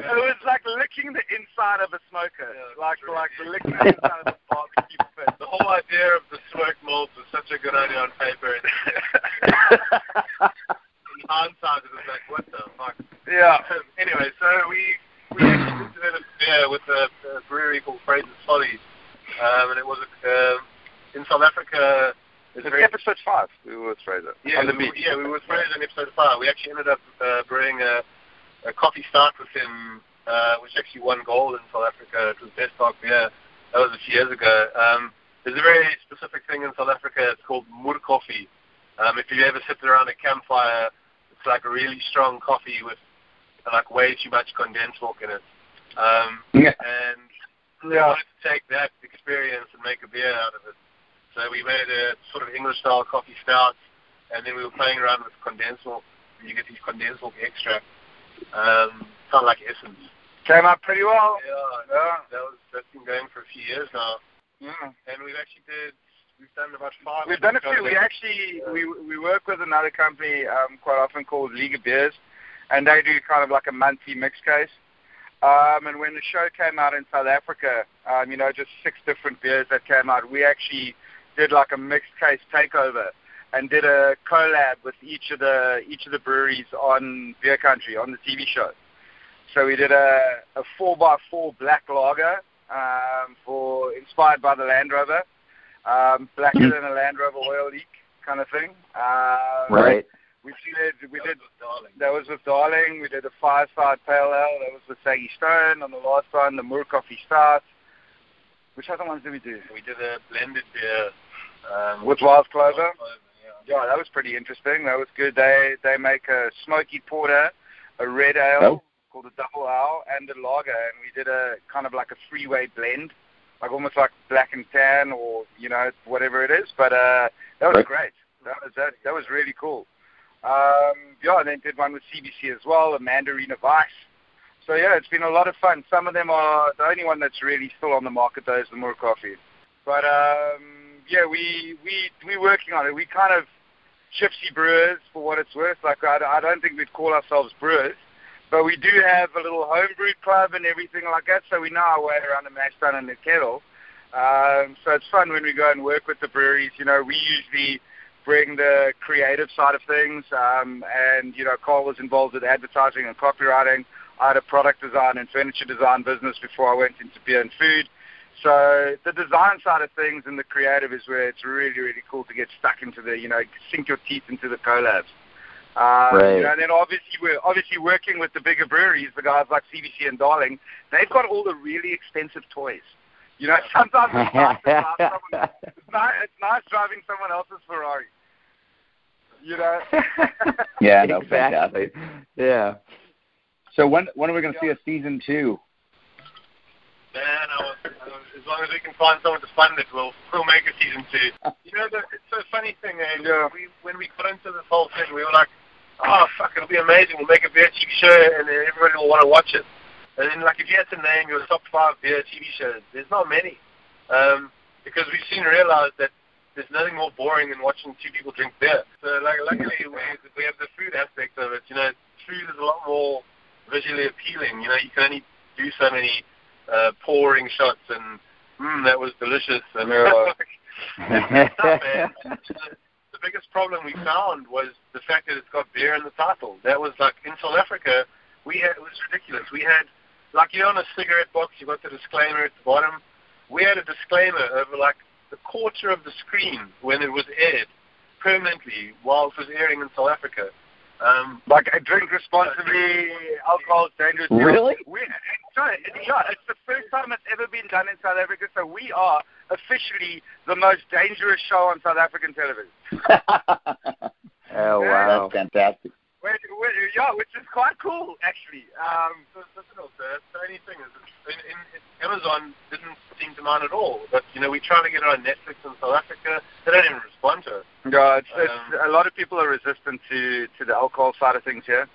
was like licking the inside of a smoker, yeah, like like licking the inside of a barbecue pit. The whole idea of the smoke mold was such a good idea on paper. in hindsight, it was like, what the fuck? Yeah. anyway, so we we actually did a beer with a, a brewery called Fraser's Folly, um, and it was a, uh, in South Africa. It's episode five. We were with Fraser. Yeah, we, yeah, we were with Fraser in episode five. We actually ended up uh, brewing a, a coffee start with him, uh, which actually won gold in South Africa. It was best dark beer. That was a few years ago. Um, there's a very specific thing in South Africa. It's called moer coffee. Um, if you ever sit around a campfire, it's like a really strong coffee with like way too much condensed milk in it. Um, yeah. And yeah. we wanted to take that experience and make a beer out of it. So we made a sort of English style coffee stout, and then we were playing around with condensed milk. You get these condensed milk extract, um, kind of like essence. Came out pretty well. Yeah, yeah. That was that's been going for a few years now. Yeah. And we've actually did we've done about five. We've done a few. We actually we we work with another company um, quite often called League of Beers, and they do kind of like a monthly mix case. Um, and when the show came out in South Africa, um, you know, just six different beers that came out, we actually did like a mixed case takeover and did a collab with each of the each of the breweries on Beer Country on the TV show. So we did a a four by four black lager um, for inspired by the Land Rover, um, blacker than a Land Rover oil leak kind of thing. Um, Right. We did we did that was with Darling. We did a fireside pale ale. That was with Saggy Stone. On the last one, the Moer Coffee Start. Which other ones did we do? We did a blended beer um, With Wild Clover. yeah. Yeah, that was pretty interesting. That was good. They they make a smoky porter, a red ale Oh. called a double ale, and a lager, and we did a kind of like a freeway blend, like almost like black and tan or you know whatever it is. But uh, that was Right. great. That was that that was really cool. Um, yeah, and then did one with CBC as well, a Mandarina Weiss. So yeah, it's been a lot of fun. Some of them are the only one that's really still on the market though is the Moer Coffee. But um, yeah, we we we're working on it. We kind of gypsy brewers for what it's worth. Like I, I don't think we'd call ourselves brewers, but we do have a little homebrew club and everything like that. So we know our way around the mash tun and the kettle. Um, so it's fun when we go and work with the breweries. You know, we usually bring the creative side of things, um, and you know, Karl was involved with advertising and copywriting. I had a product design and furniture design business before I went into beer and food. So the design side of things and the creative is where it's really, really cool to get stuck into the, you know, sink your teeth into the collabs. Um, Right. You know, and then obviously we're obviously working with the bigger breweries, the guys like CBC and Darling. They've got all the really expensive toys. You know, sometimes it's nice, to drive someone, it's nice, it's nice driving someone else's Ferrari. You know. Yeah, no, exactly. fantastic. Yeah. So when when are we going to see a season two? Man, I was, I was, as long as we can find someone to fund it, we'll we'll make a season two. You know, the, it's a funny thing. Eh? Yeah. We when we got into this whole thing, we were like, "Oh fuck, it'll be amazing. We'll make a beer TV show, and then everybody will want to watch it." And then, like, if you had to name your top five beer TV shows, there's not many, um, because we've soon realized that there's nothing more boring than watching two people drink beer. So, like, luckily we we have the food aspect of it. You know, food is a lot more visually appealing. You know, you can only do so many uh, pouring shots and mm, that was delicious and Yeah. stuff, man. The, the biggest problem we found was the fact that it's got beer in the title. That was like in South Africa, we had it was ridiculous. We had like you know on a cigarette box, you got the disclaimer at the bottom. We had a disclaimer over like the quarter of the screen when it was aired permanently while it was airing in South Africa. Um, Like I drink responsibly, alcohol is dangerous. Really? We, sorry, yeah, it's the first time it's ever been done in South Africa, so we are officially the most dangerous show on South African television. Oh wow. That's fantastic. Which, which, yeah, which is quite cool, actually. Um, So it's difficult. Uh, the only thing is, in, in, in Amazon didn't seem to mind at all. But you know, we trying to get it on Netflix in South Africa. They don't even respond to it. yeah, it's, it's, Um, a lot of people are resistant to, to the alcohol side of things here.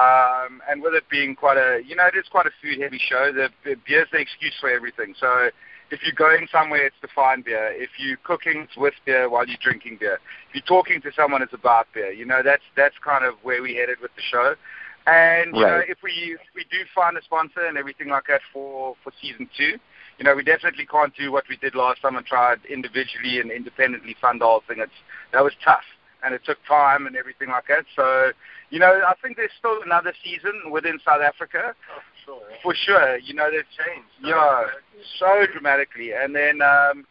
Um, and with it being quite a, you know, it is quite a food-heavy show. The, the beer's the excuse for everything. So if you're going somewhere, it's to find beer. If you're cooking, it's with beer while you're drinking beer. If you're talking to someone, it's about beer. You know, that's that's kind of where we headed with the show. And you know, if we if we do find a sponsor and everything like that for for season two, you know, we definitely can't do what we did last time and tried individually and independently fund the whole thing. It's that was tough and it took time and everything like that. So, you know, I think there's still another season within South Africa Sure. for sure. You know, there's Changed. yeah, so dramatically. And then, um,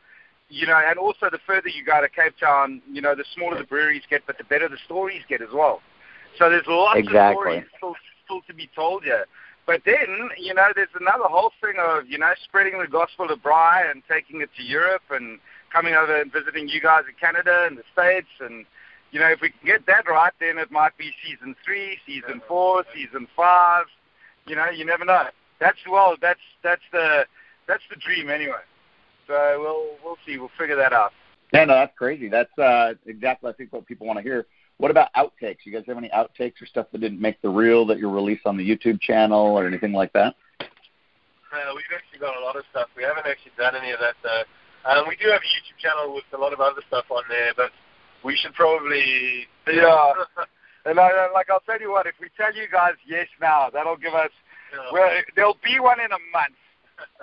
you know, and also the further you go to Cape Town, you know, the smaller the breweries get, but the better the stories get as well. So there's lots Exactly. of stories still, still to be told here. But then, you know, there's another whole thing of, you know, spreading the gospel of Braai and taking it to Europe and coming over and visiting you guys in Canada and the States. And, you know, if we can get that right, then it might be season three, season four, season five. You know, you never know. That's well, that's that's the that's the dream anyway. So we'll we'll see. We'll figure that out. Yeah, no, that's crazy. That's uh, exactly, I think, what people want to hear. What about outtakes? You guys have any outtakes or stuff that didn't make the reel that you release on the YouTube channel or anything like that? Uh, we've actually got a lot of stuff. We haven't actually done any of that though. Um, we do have a YouTube channel with a lot of other stuff on there, but we should probably Yeah. And I, like I'll tell you what, if we tell you guys yes now, that'll give us well, there'll be one in a month,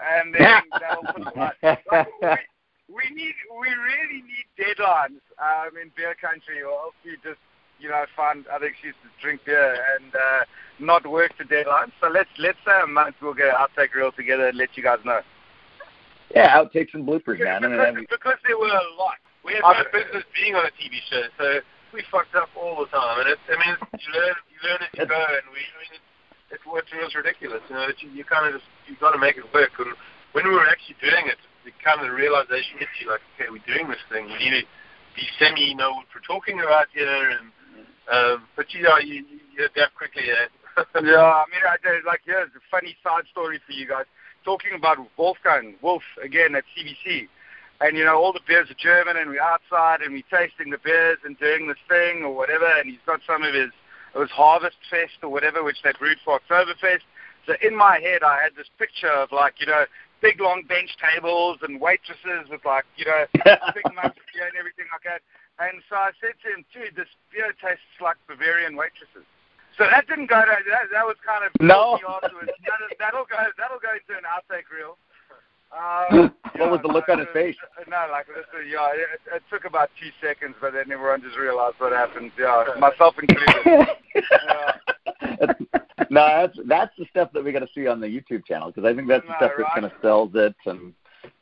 and then that'll put like, we, we need, we really need deadlines um, in beer country, or else we just, you know, find other excuses to drink beer and uh, not work to deadlines. So let's let's say a month we'll get an outtake reel together and let you guys know. Yeah, outtakes and bloopers, Because, man. I because, I mean, because there were a lot. We had no business being on a TV show, so we fucked up all the time. And it's, I mean, you learn, you learn as you go, and we, I mean, it's, it's what was ridiculous. You know, that you, you kind of just, you got to make it work. And when we were actually doing it, the kind of the realization hits you, like, okay, we're doing this thing. We need to be semi know what we're talking about here, and um, but you know, you, you you adapt quickly. Eh? yeah, I mean, I did, like here's a funny side story for you guys. Talking about Wolfgang, Wolf again at CBC, and you know all the beers are German, and we're outside and we're tasting the beers and doing this thing or whatever, and he's got some of his it was Harvest Fest or whatever, which they brewed for Oktoberfest. So in my head, I had this picture of like you know big long bench tables and waitresses with like you know big mugs of beer and everything like that. And so I said to him, dude, this beer tastes like Bavarian waitresses. So that didn't go. To, that that was kind of No. afterwards. That, that'll go. That'll go into an outtake reel. Um, What was the look on his face? No, like this, uh, yeah, it, it took about two seconds, but then everyone just realized what happened. Yeah, myself included. yeah. no, that's that's the stuff that we got to see on the YouTube channel because I think that's the No, stuff that kind of sells it, and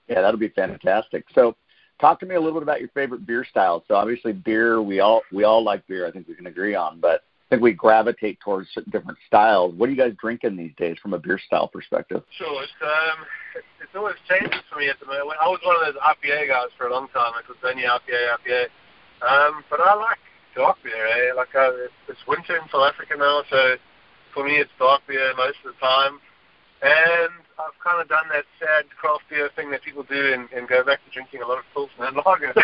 yeah, that'll be fantastic. So, talk to me a little bit about your favorite beer styles. So, obviously, beer we all we all like beer. I think we can agree on, but think we gravitate towards different styles. What are you guys drinking these days from a beer style perspective? Sure, it's um, it's, always changes for me at the moment. I was one of those IPA guys for a long time. It was only IPA, IPA. Um, but I like dark beer. Eh? Like uh, it's, it's winter in South Africa now, so for me it's dark beer most of the time. And I've kind of done that sad craft beer thing that people do and, and go back to drinking a lot of Pilsner and lager.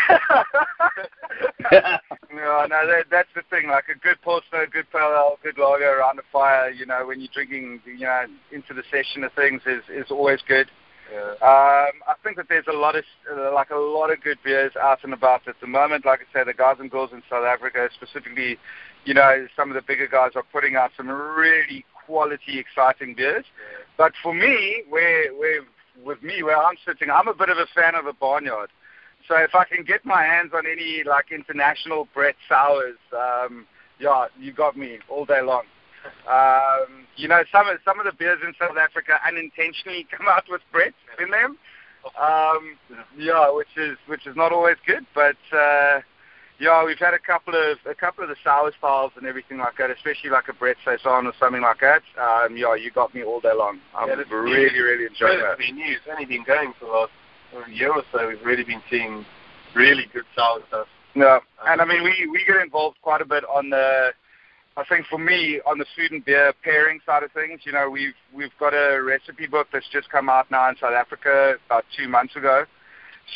no, no, that, that's the thing. Like a good Pilsner, good pale ale, good lager around the fire. You know, when you're drinking, you know, into the session of things is is always good. yeah. Um, I think that there's a lot of uh, like a lot of good beers out and about at the moment. Like I said, the guys and girls in South Africa, specifically, you know, some of the bigger guys are putting out some really quality, exciting beers. But for me, where where with me where I'm sitting, I'm a bit of a fan of a barnyard. So if I can get my hands on any like international Brett sours, um, yeah, you got me all day long. Um, you know, some of some of the beers in South Africa unintentionally come out with Brett in them. Um, yeah, which is which is not always good, but uh, yeah, we've had a couple of a couple of the sour styles and everything like that, especially like a Brett saison or something like that. Um, yeah, you got me all day long. I'm Yeah, really new. really enjoying that. relatively new. It's only been going for the last year or so. We've really been seeing really good sour stuff. No, and I mean we we get involved quite a bit on the. I think for me on the food and beer pairing side of things, you know, we've we've got a recipe book that's just come out now in South Africa about two months ago.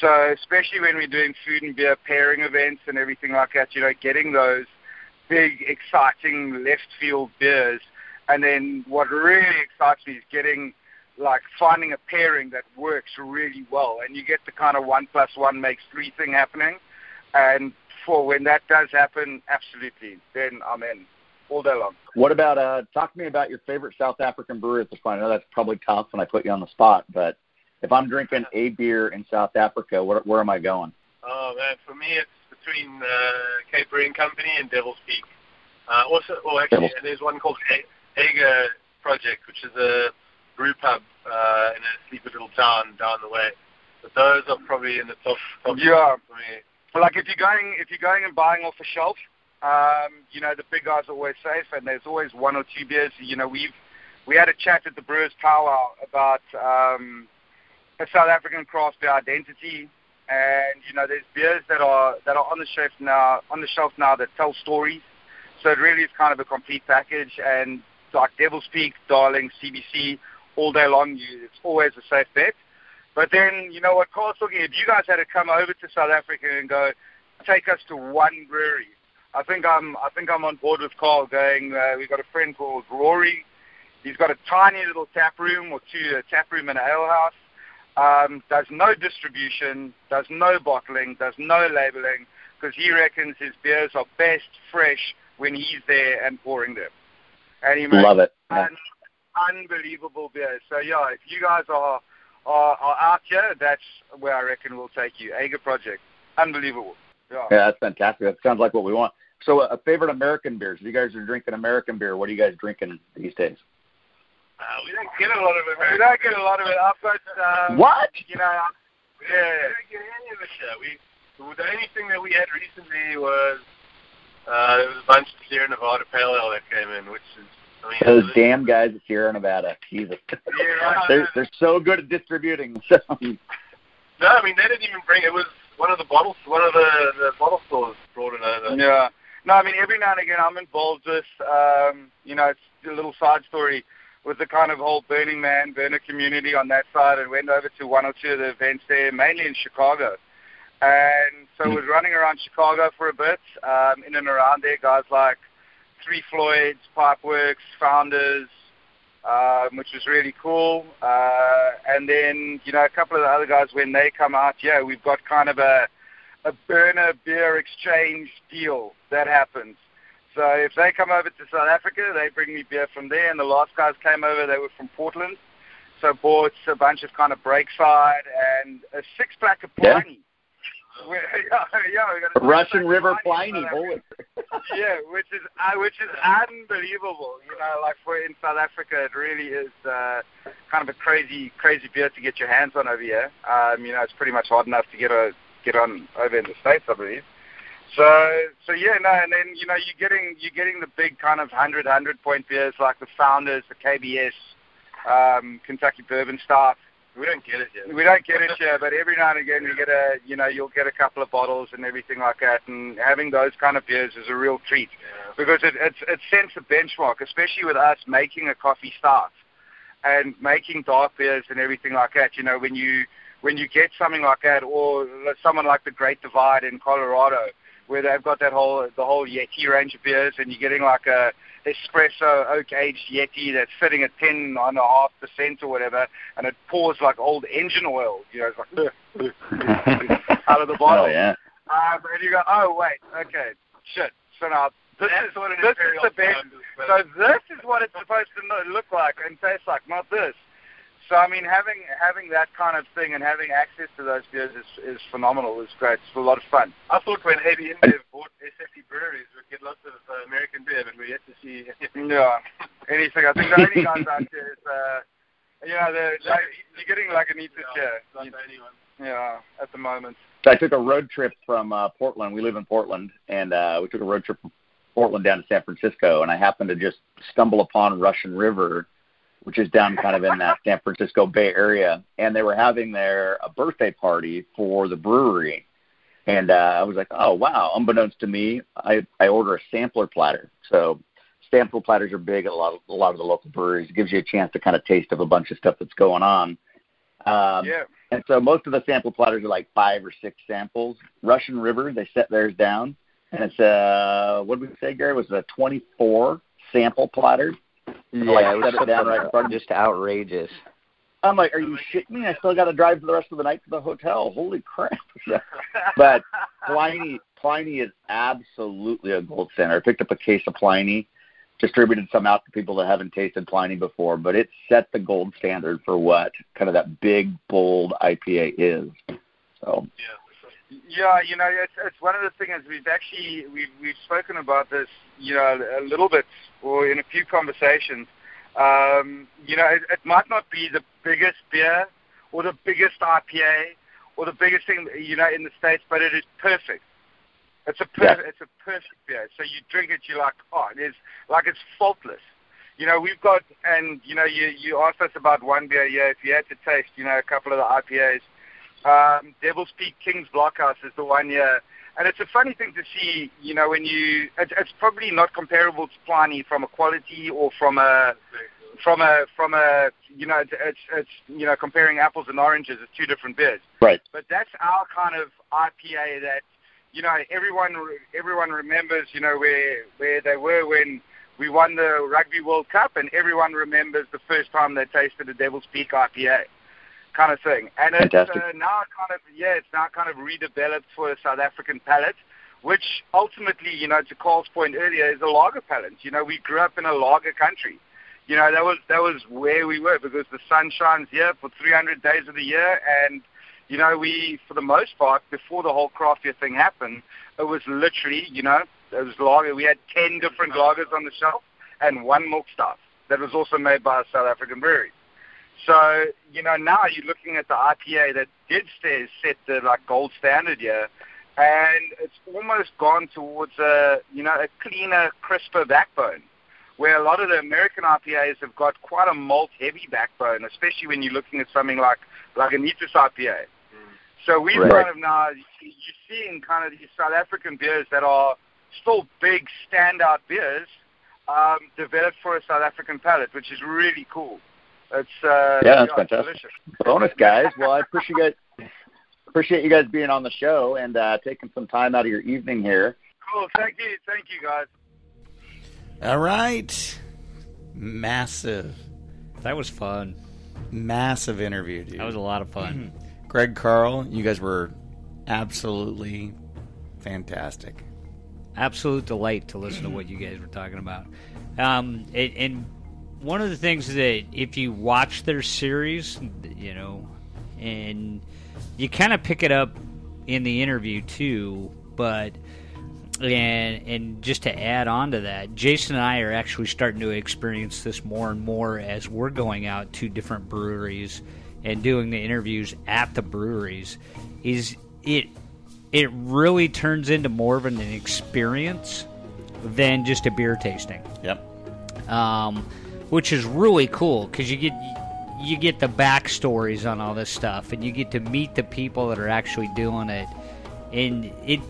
So especially when we're doing food and beer pairing events and everything like that, you know, getting those big, exciting left field beers, and then what really excites me is getting like finding a pairing that works really well, and you get the kind of one plus one makes three thing happening. And for when that does happen, absolutely, then I'm in all day long. What about uh talk to me about your favorite South African brewery at this point? I know that's probably tough and I put you on the spot, but if I'm drinking a beer in South Africa, where where am I going? Oh man, for me it's between uh, Cape Brewing Company and Devil's Peak. Uh, also, oh actually, Devil's- there's one called A- Aegir Project, which is a brew pub uh, in a sleepy little town down the way. But those are probably in the top. top Yeah. For me. Like if you're going if you're going and buying off a shelf, um, you know the big guys are always safe, and there's always one or two beers. You know we've we had a chat at the Brewers Powwow about um, a South African craft beer identity, and you know there's beers that are that are on the shelf now on the shelf now that tell stories. So it really is kind of a complete package, and like Devil's Peak, Darling, CBC, all day long, you, it's always a safe bet. But then, you know what Karl's talking, if you guys had to come over to South Africa and go, take us to one brewery, I think I'm, I think I'm on board with Karl going, uh, we've got a friend called Rory. He's got a tiny little tap room or two, a tap room and a ale house. Um, does no distribution, does no bottling, does no labeling, because he reckons his beers are best fresh when he's there and pouring them. And he makes Love it. Yeah. unbelievable beers. So yeah, if you guys are are, are out here, that's where I reckon we'll take you. Aegir Project, unbelievable. Yeah. Yeah, that's fantastic. That sounds like what we want. So, a favorite American beers. If you guys are drinking American beer, what are you guys drinking these days? Uh, we don't get a lot of it. We don't get a lot of it. I've got um, What? You know, yeah. We don't get any of it here. We the only thing that we had recently was uh, there was a bunch of Sierra Nevada Pale Ale that came in, which is I mean Those it was- damn guys at Sierra Nevada. Jesus. Yeah, right. they're they're so good at distributing. So, No, I mean they didn't even bring it. Was one of the bottles, one of the the bottle stores brought it over. Yeah. No, I mean every now and again I'm involved with um, you know, it's a little side story with the kind of whole Burning Man, burner community on that side and went over to one or two of the events there, mainly in Chicago. And so was running around Chicago for a bit, um, in and around there, guys like Three Floyds, Pipeworks, Founders, um, which was really cool. Uh, and then, you know, a couple of the other guys, when they come out, yeah, we've got kind of a, a burner beer exchange deal that happens. So if they come over to South Africa, they bring me beer from there. And the last guys came over, they were from Portland. So bought a bunch of kind of Breakside and a six pack of Yeah. Pliny. We- yeah, yeah, we got a Russian River Pliny in Pliny. South Holy. Africa. yeah, which is uh, which is unbelievable. You know, like for in South Africa, it really is uh, kind of a crazy, crazy beer to get your hands on over here. Um, you know, it's pretty much hard enough to get a get on over in the states, I believe. So, so yeah, no, and then you know you're getting you're getting the big kind of hundred hundred point beers like the Founders, the KBS, um, Kentucky Bourbon Stout. We don't get it yet. We don't get it here, but every now and again you get a, you know, you'll get a couple of bottles and everything like that. And having those kind of beers is a real treat because it it, it sets a benchmark, especially with us making a coffee stout and making dark beers and everything like that. You know, when you when you get something like that, or someone like the Great Divide in Colorado, where they've got that whole the whole Yeti range of beers, and you're getting like a espresso oak aged Yeti that's sitting at ten and a half percent or whatever, and it pours like old engine oil. You know, it's like out of the bottle. Oh yeah. Um, and you go, oh wait, okay, shit. So now this That's is what an this is the best. stout is, but- So this is what it's supposed to look like and taste like, not this. So I mean, having having that kind of thing and having access to those beers is is phenomenal. It's great. It's a lot of fun. I thought when AB InBev bought SFD breweries, we'd get lots of uh, American beer, but we yet to see. Yeah, anything. I think the only guys out there is, uh, you know, the like, you're getting like an eater chair. Not anyone. Yeah, at the moment. So I took a road trip from uh, Portland. We live in Portland, and uh, we took a road trip from Portland down to San Francisco, and I happened to just stumble upon Russian River, which is down kind of in that San Francisco Bay Area, and they were having their a birthday party for the brewery, and uh, I was like, oh wow! Unbeknownst to me, I I order a sampler platter. So sampler platters are big at a lot of, a lot of the local breweries. It gives you a chance to kind of taste of a bunch of stuff that's going on. Um, Yeah. and so most of the sample platters are like five or six samples. Russian River, they set theirs down, and it's uh, what did we say, Gary? Was it a 24 sample platter? Yeah, Like, it was set it down right in front just outrageous. I'm like, are you shitting me? I still got to drive for the rest of the night to the hotel. Holy crap! but Pliny, Pliny is absolutely a gold standard. I picked up a case of Pliny, distributed some out to people that haven't tasted Pliny before, but it set the gold standard for what kind of that big, bold IPA is. So Yeah, you know, it's it's one of the things we've actually we've we've spoken about this, you know, a little bit or in a few conversations. Um, you know, it, it might not be the biggest beer or the biggest IPA or the biggest thing, you know, in the states, but it is perfect. It's a per- Yeah. it's a perfect beer. So you drink it, you're like, oh, it is like it's faultless. You know, we've got, and you know, you you asked us about one beer. Yeah, if you had to taste, you know, a couple of the IPAs. Um, Devil's Peak King's Blockhouse is the one year. And it's a funny thing to see, you know, when you, it's, it's probably not comparable to Pliny from a quality or from a, from a, from a, you know, it's, it's, you know, comparing apples and oranges, it's two different beers. right, But that's our kind of IPA that, you know, everyone, everyone remembers, you know, where, where they were when we won the Rugby World Cup and everyone remembers the first time they tasted a Devil's Peak IPA kind of thing. And it's uh, now kind of yeah, it's now kind of redeveloped for a South African palate, which ultimately, you know, to Karl's point earlier, is a lager palate. You know, we grew up in a lager country. you know, that was that was where we were because the sun shines here for 300 days of the year, and you know, we for the most part before the whole craft beer thing happened, it was literally, you know, it was lager. We had 10 different lagers on the shelf and one milk stout that was also made by a South African brewery. So, you know, now you're looking at the IPA that did stay, set the like gold standard here, and it's almost gone towards a, you know, a cleaner, crisper backbone where a lot of the American IPAs have got quite a malt heavy backbone, especially when you're looking at something like like a Lagunitas IPA. So we've Right. kind of now you're seeing kind of these South African beers that are still big standout beers um, developed for a South African palate, which is really cool. It's uh, Yeah, that's it's fantastic. delicious. Bonus, guys. Well, I appreciate you guys, appreciate you guys being on the show and uh, taking some time out of your evening here. Cool. Thank you. Thank you, guys. All right. Massive, That was fun. massive interview, dude. That was a lot of fun. Greg Karl, you guys were absolutely fantastic. absolute delight to listen to what you guys were talking about. Um, and, and one of the things that if you watch their series, you know, and you kind of pick it up in the interview too, but and and just to add on to that, Jason and I are actually starting to experience this more and more as we're going out to different breweries and doing the interviews at the breweries. Is it it really turns into more of an experience than just a beer tasting, Yep. um, which is really cool because you get you get the backstories on all this stuff, and you get to meet the people that are actually doing it, and it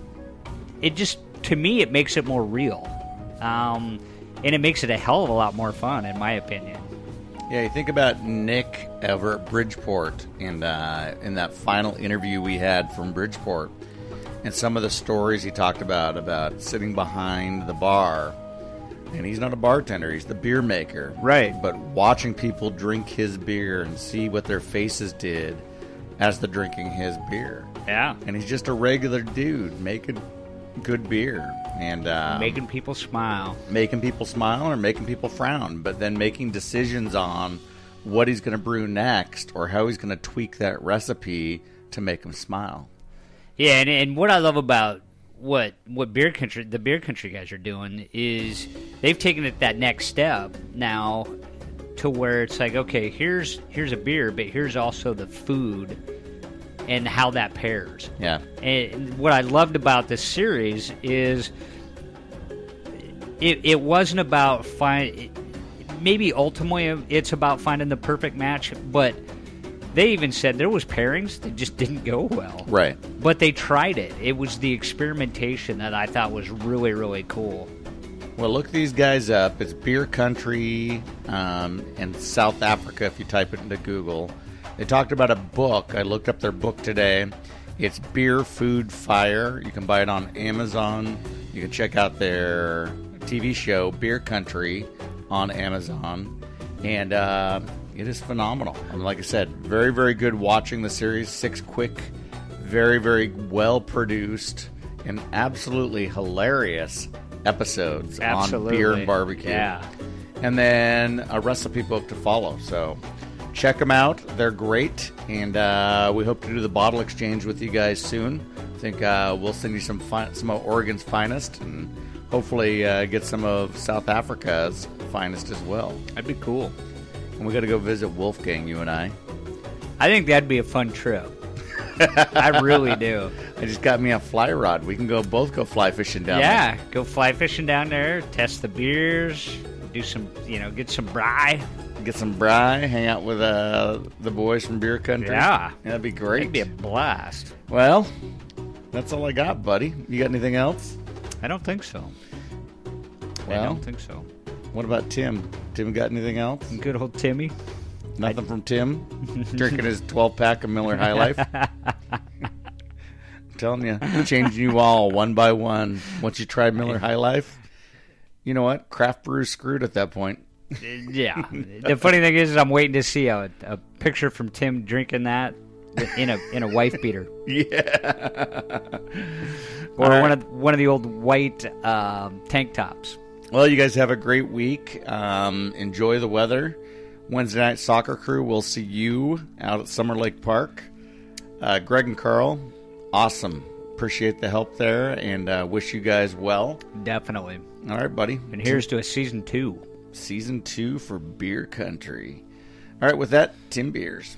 it just to me it makes it more real, um, and it makes it a hell of a lot more fun, in my opinion. Yeah, you think about Nick over at Bridgeport and uh, in that final interview we had from Bridgeport, and some of the stories he talked about about sitting behind the bar, and he's not a bartender; he's the beer maker, Right. But watching people drink his beer and see what their faces did as they're drinking his beer, Yeah, and he's just a regular dude making good beer and uh, making people smile. making people smile or making people frown, but then making decisions on what he's going to brew next or how he's going to tweak that recipe to make them smile. Yeah, and, and what I love about what what beer country the beer country guys are doing is they've taken it that next step now to where it's like okay here's here's a beer but here's also the food and how that pairs Yeah. and what I loved about this series is it, it wasn't about find maybe ultimately it's about finding the perfect match but they even said there was pairings that just didn't go well Right. but they tried it. It was the experimentation that I thought was really, really cool. Well, look these guys up. It's Beer Country um, in South Africa if you type it into Google. They talked about a book. I looked up their book today. It's Beer Food Fire. You can buy it on Amazon. You can check out their TV show, Beer Country, on Amazon. And uh, it is phenomenal. I mean, like I said, very, very good watching the series. Six quick, very, very well produced, and absolutely hilarious episodes on beer and barbecue Yeah. and then a recipe book to follow. So check them out; they're great, and uh, we hope to do the bottle exchange with you guys soon. I think uh, we'll send you some fi- some of Oregon's finest, and hopefully uh, get some of South Africa's finest as well. That'd be cool. And we got to go visit Wolfgang, you and I. I think that'd be a fun trip. I really do. I just got me a fly rod. We can go both go fly fishing down there. yeah, go fly fishing down there, test the beers, do some, you know, get some braai. Get some braai, hang out with uh, the boys from Beer Country. Yeah. that'd be great. That'd be a blast. Well, that's all I got, buddy. You got anything else? I don't think so. I don't think so. What about Tim? Tim got anything else? Good old Timmy. Nothing from Tim? Drinking his 12 pack of Miller High Life? I'm telling you, changing you all one by one. Once you try Miller High Life, you know what? Craft brew screwed at that point. Yeah. the funny thing is, I'm waiting to see a, a picture from Tim drinking that in a in a wife beater. Yeah. or All one of one of the old white um, tank tops. Well, you guys have a great week. Um, enjoy the weather. Wednesday night soccer crew. We'll see you out at Summer Lake Park. Uh, Greg and Karl, awesome. Appreciate the help there, and uh, wish you guys well. Definitely. All right, buddy. And here's to a season two. Season two for Beer Country. All right, with that, Timbeers.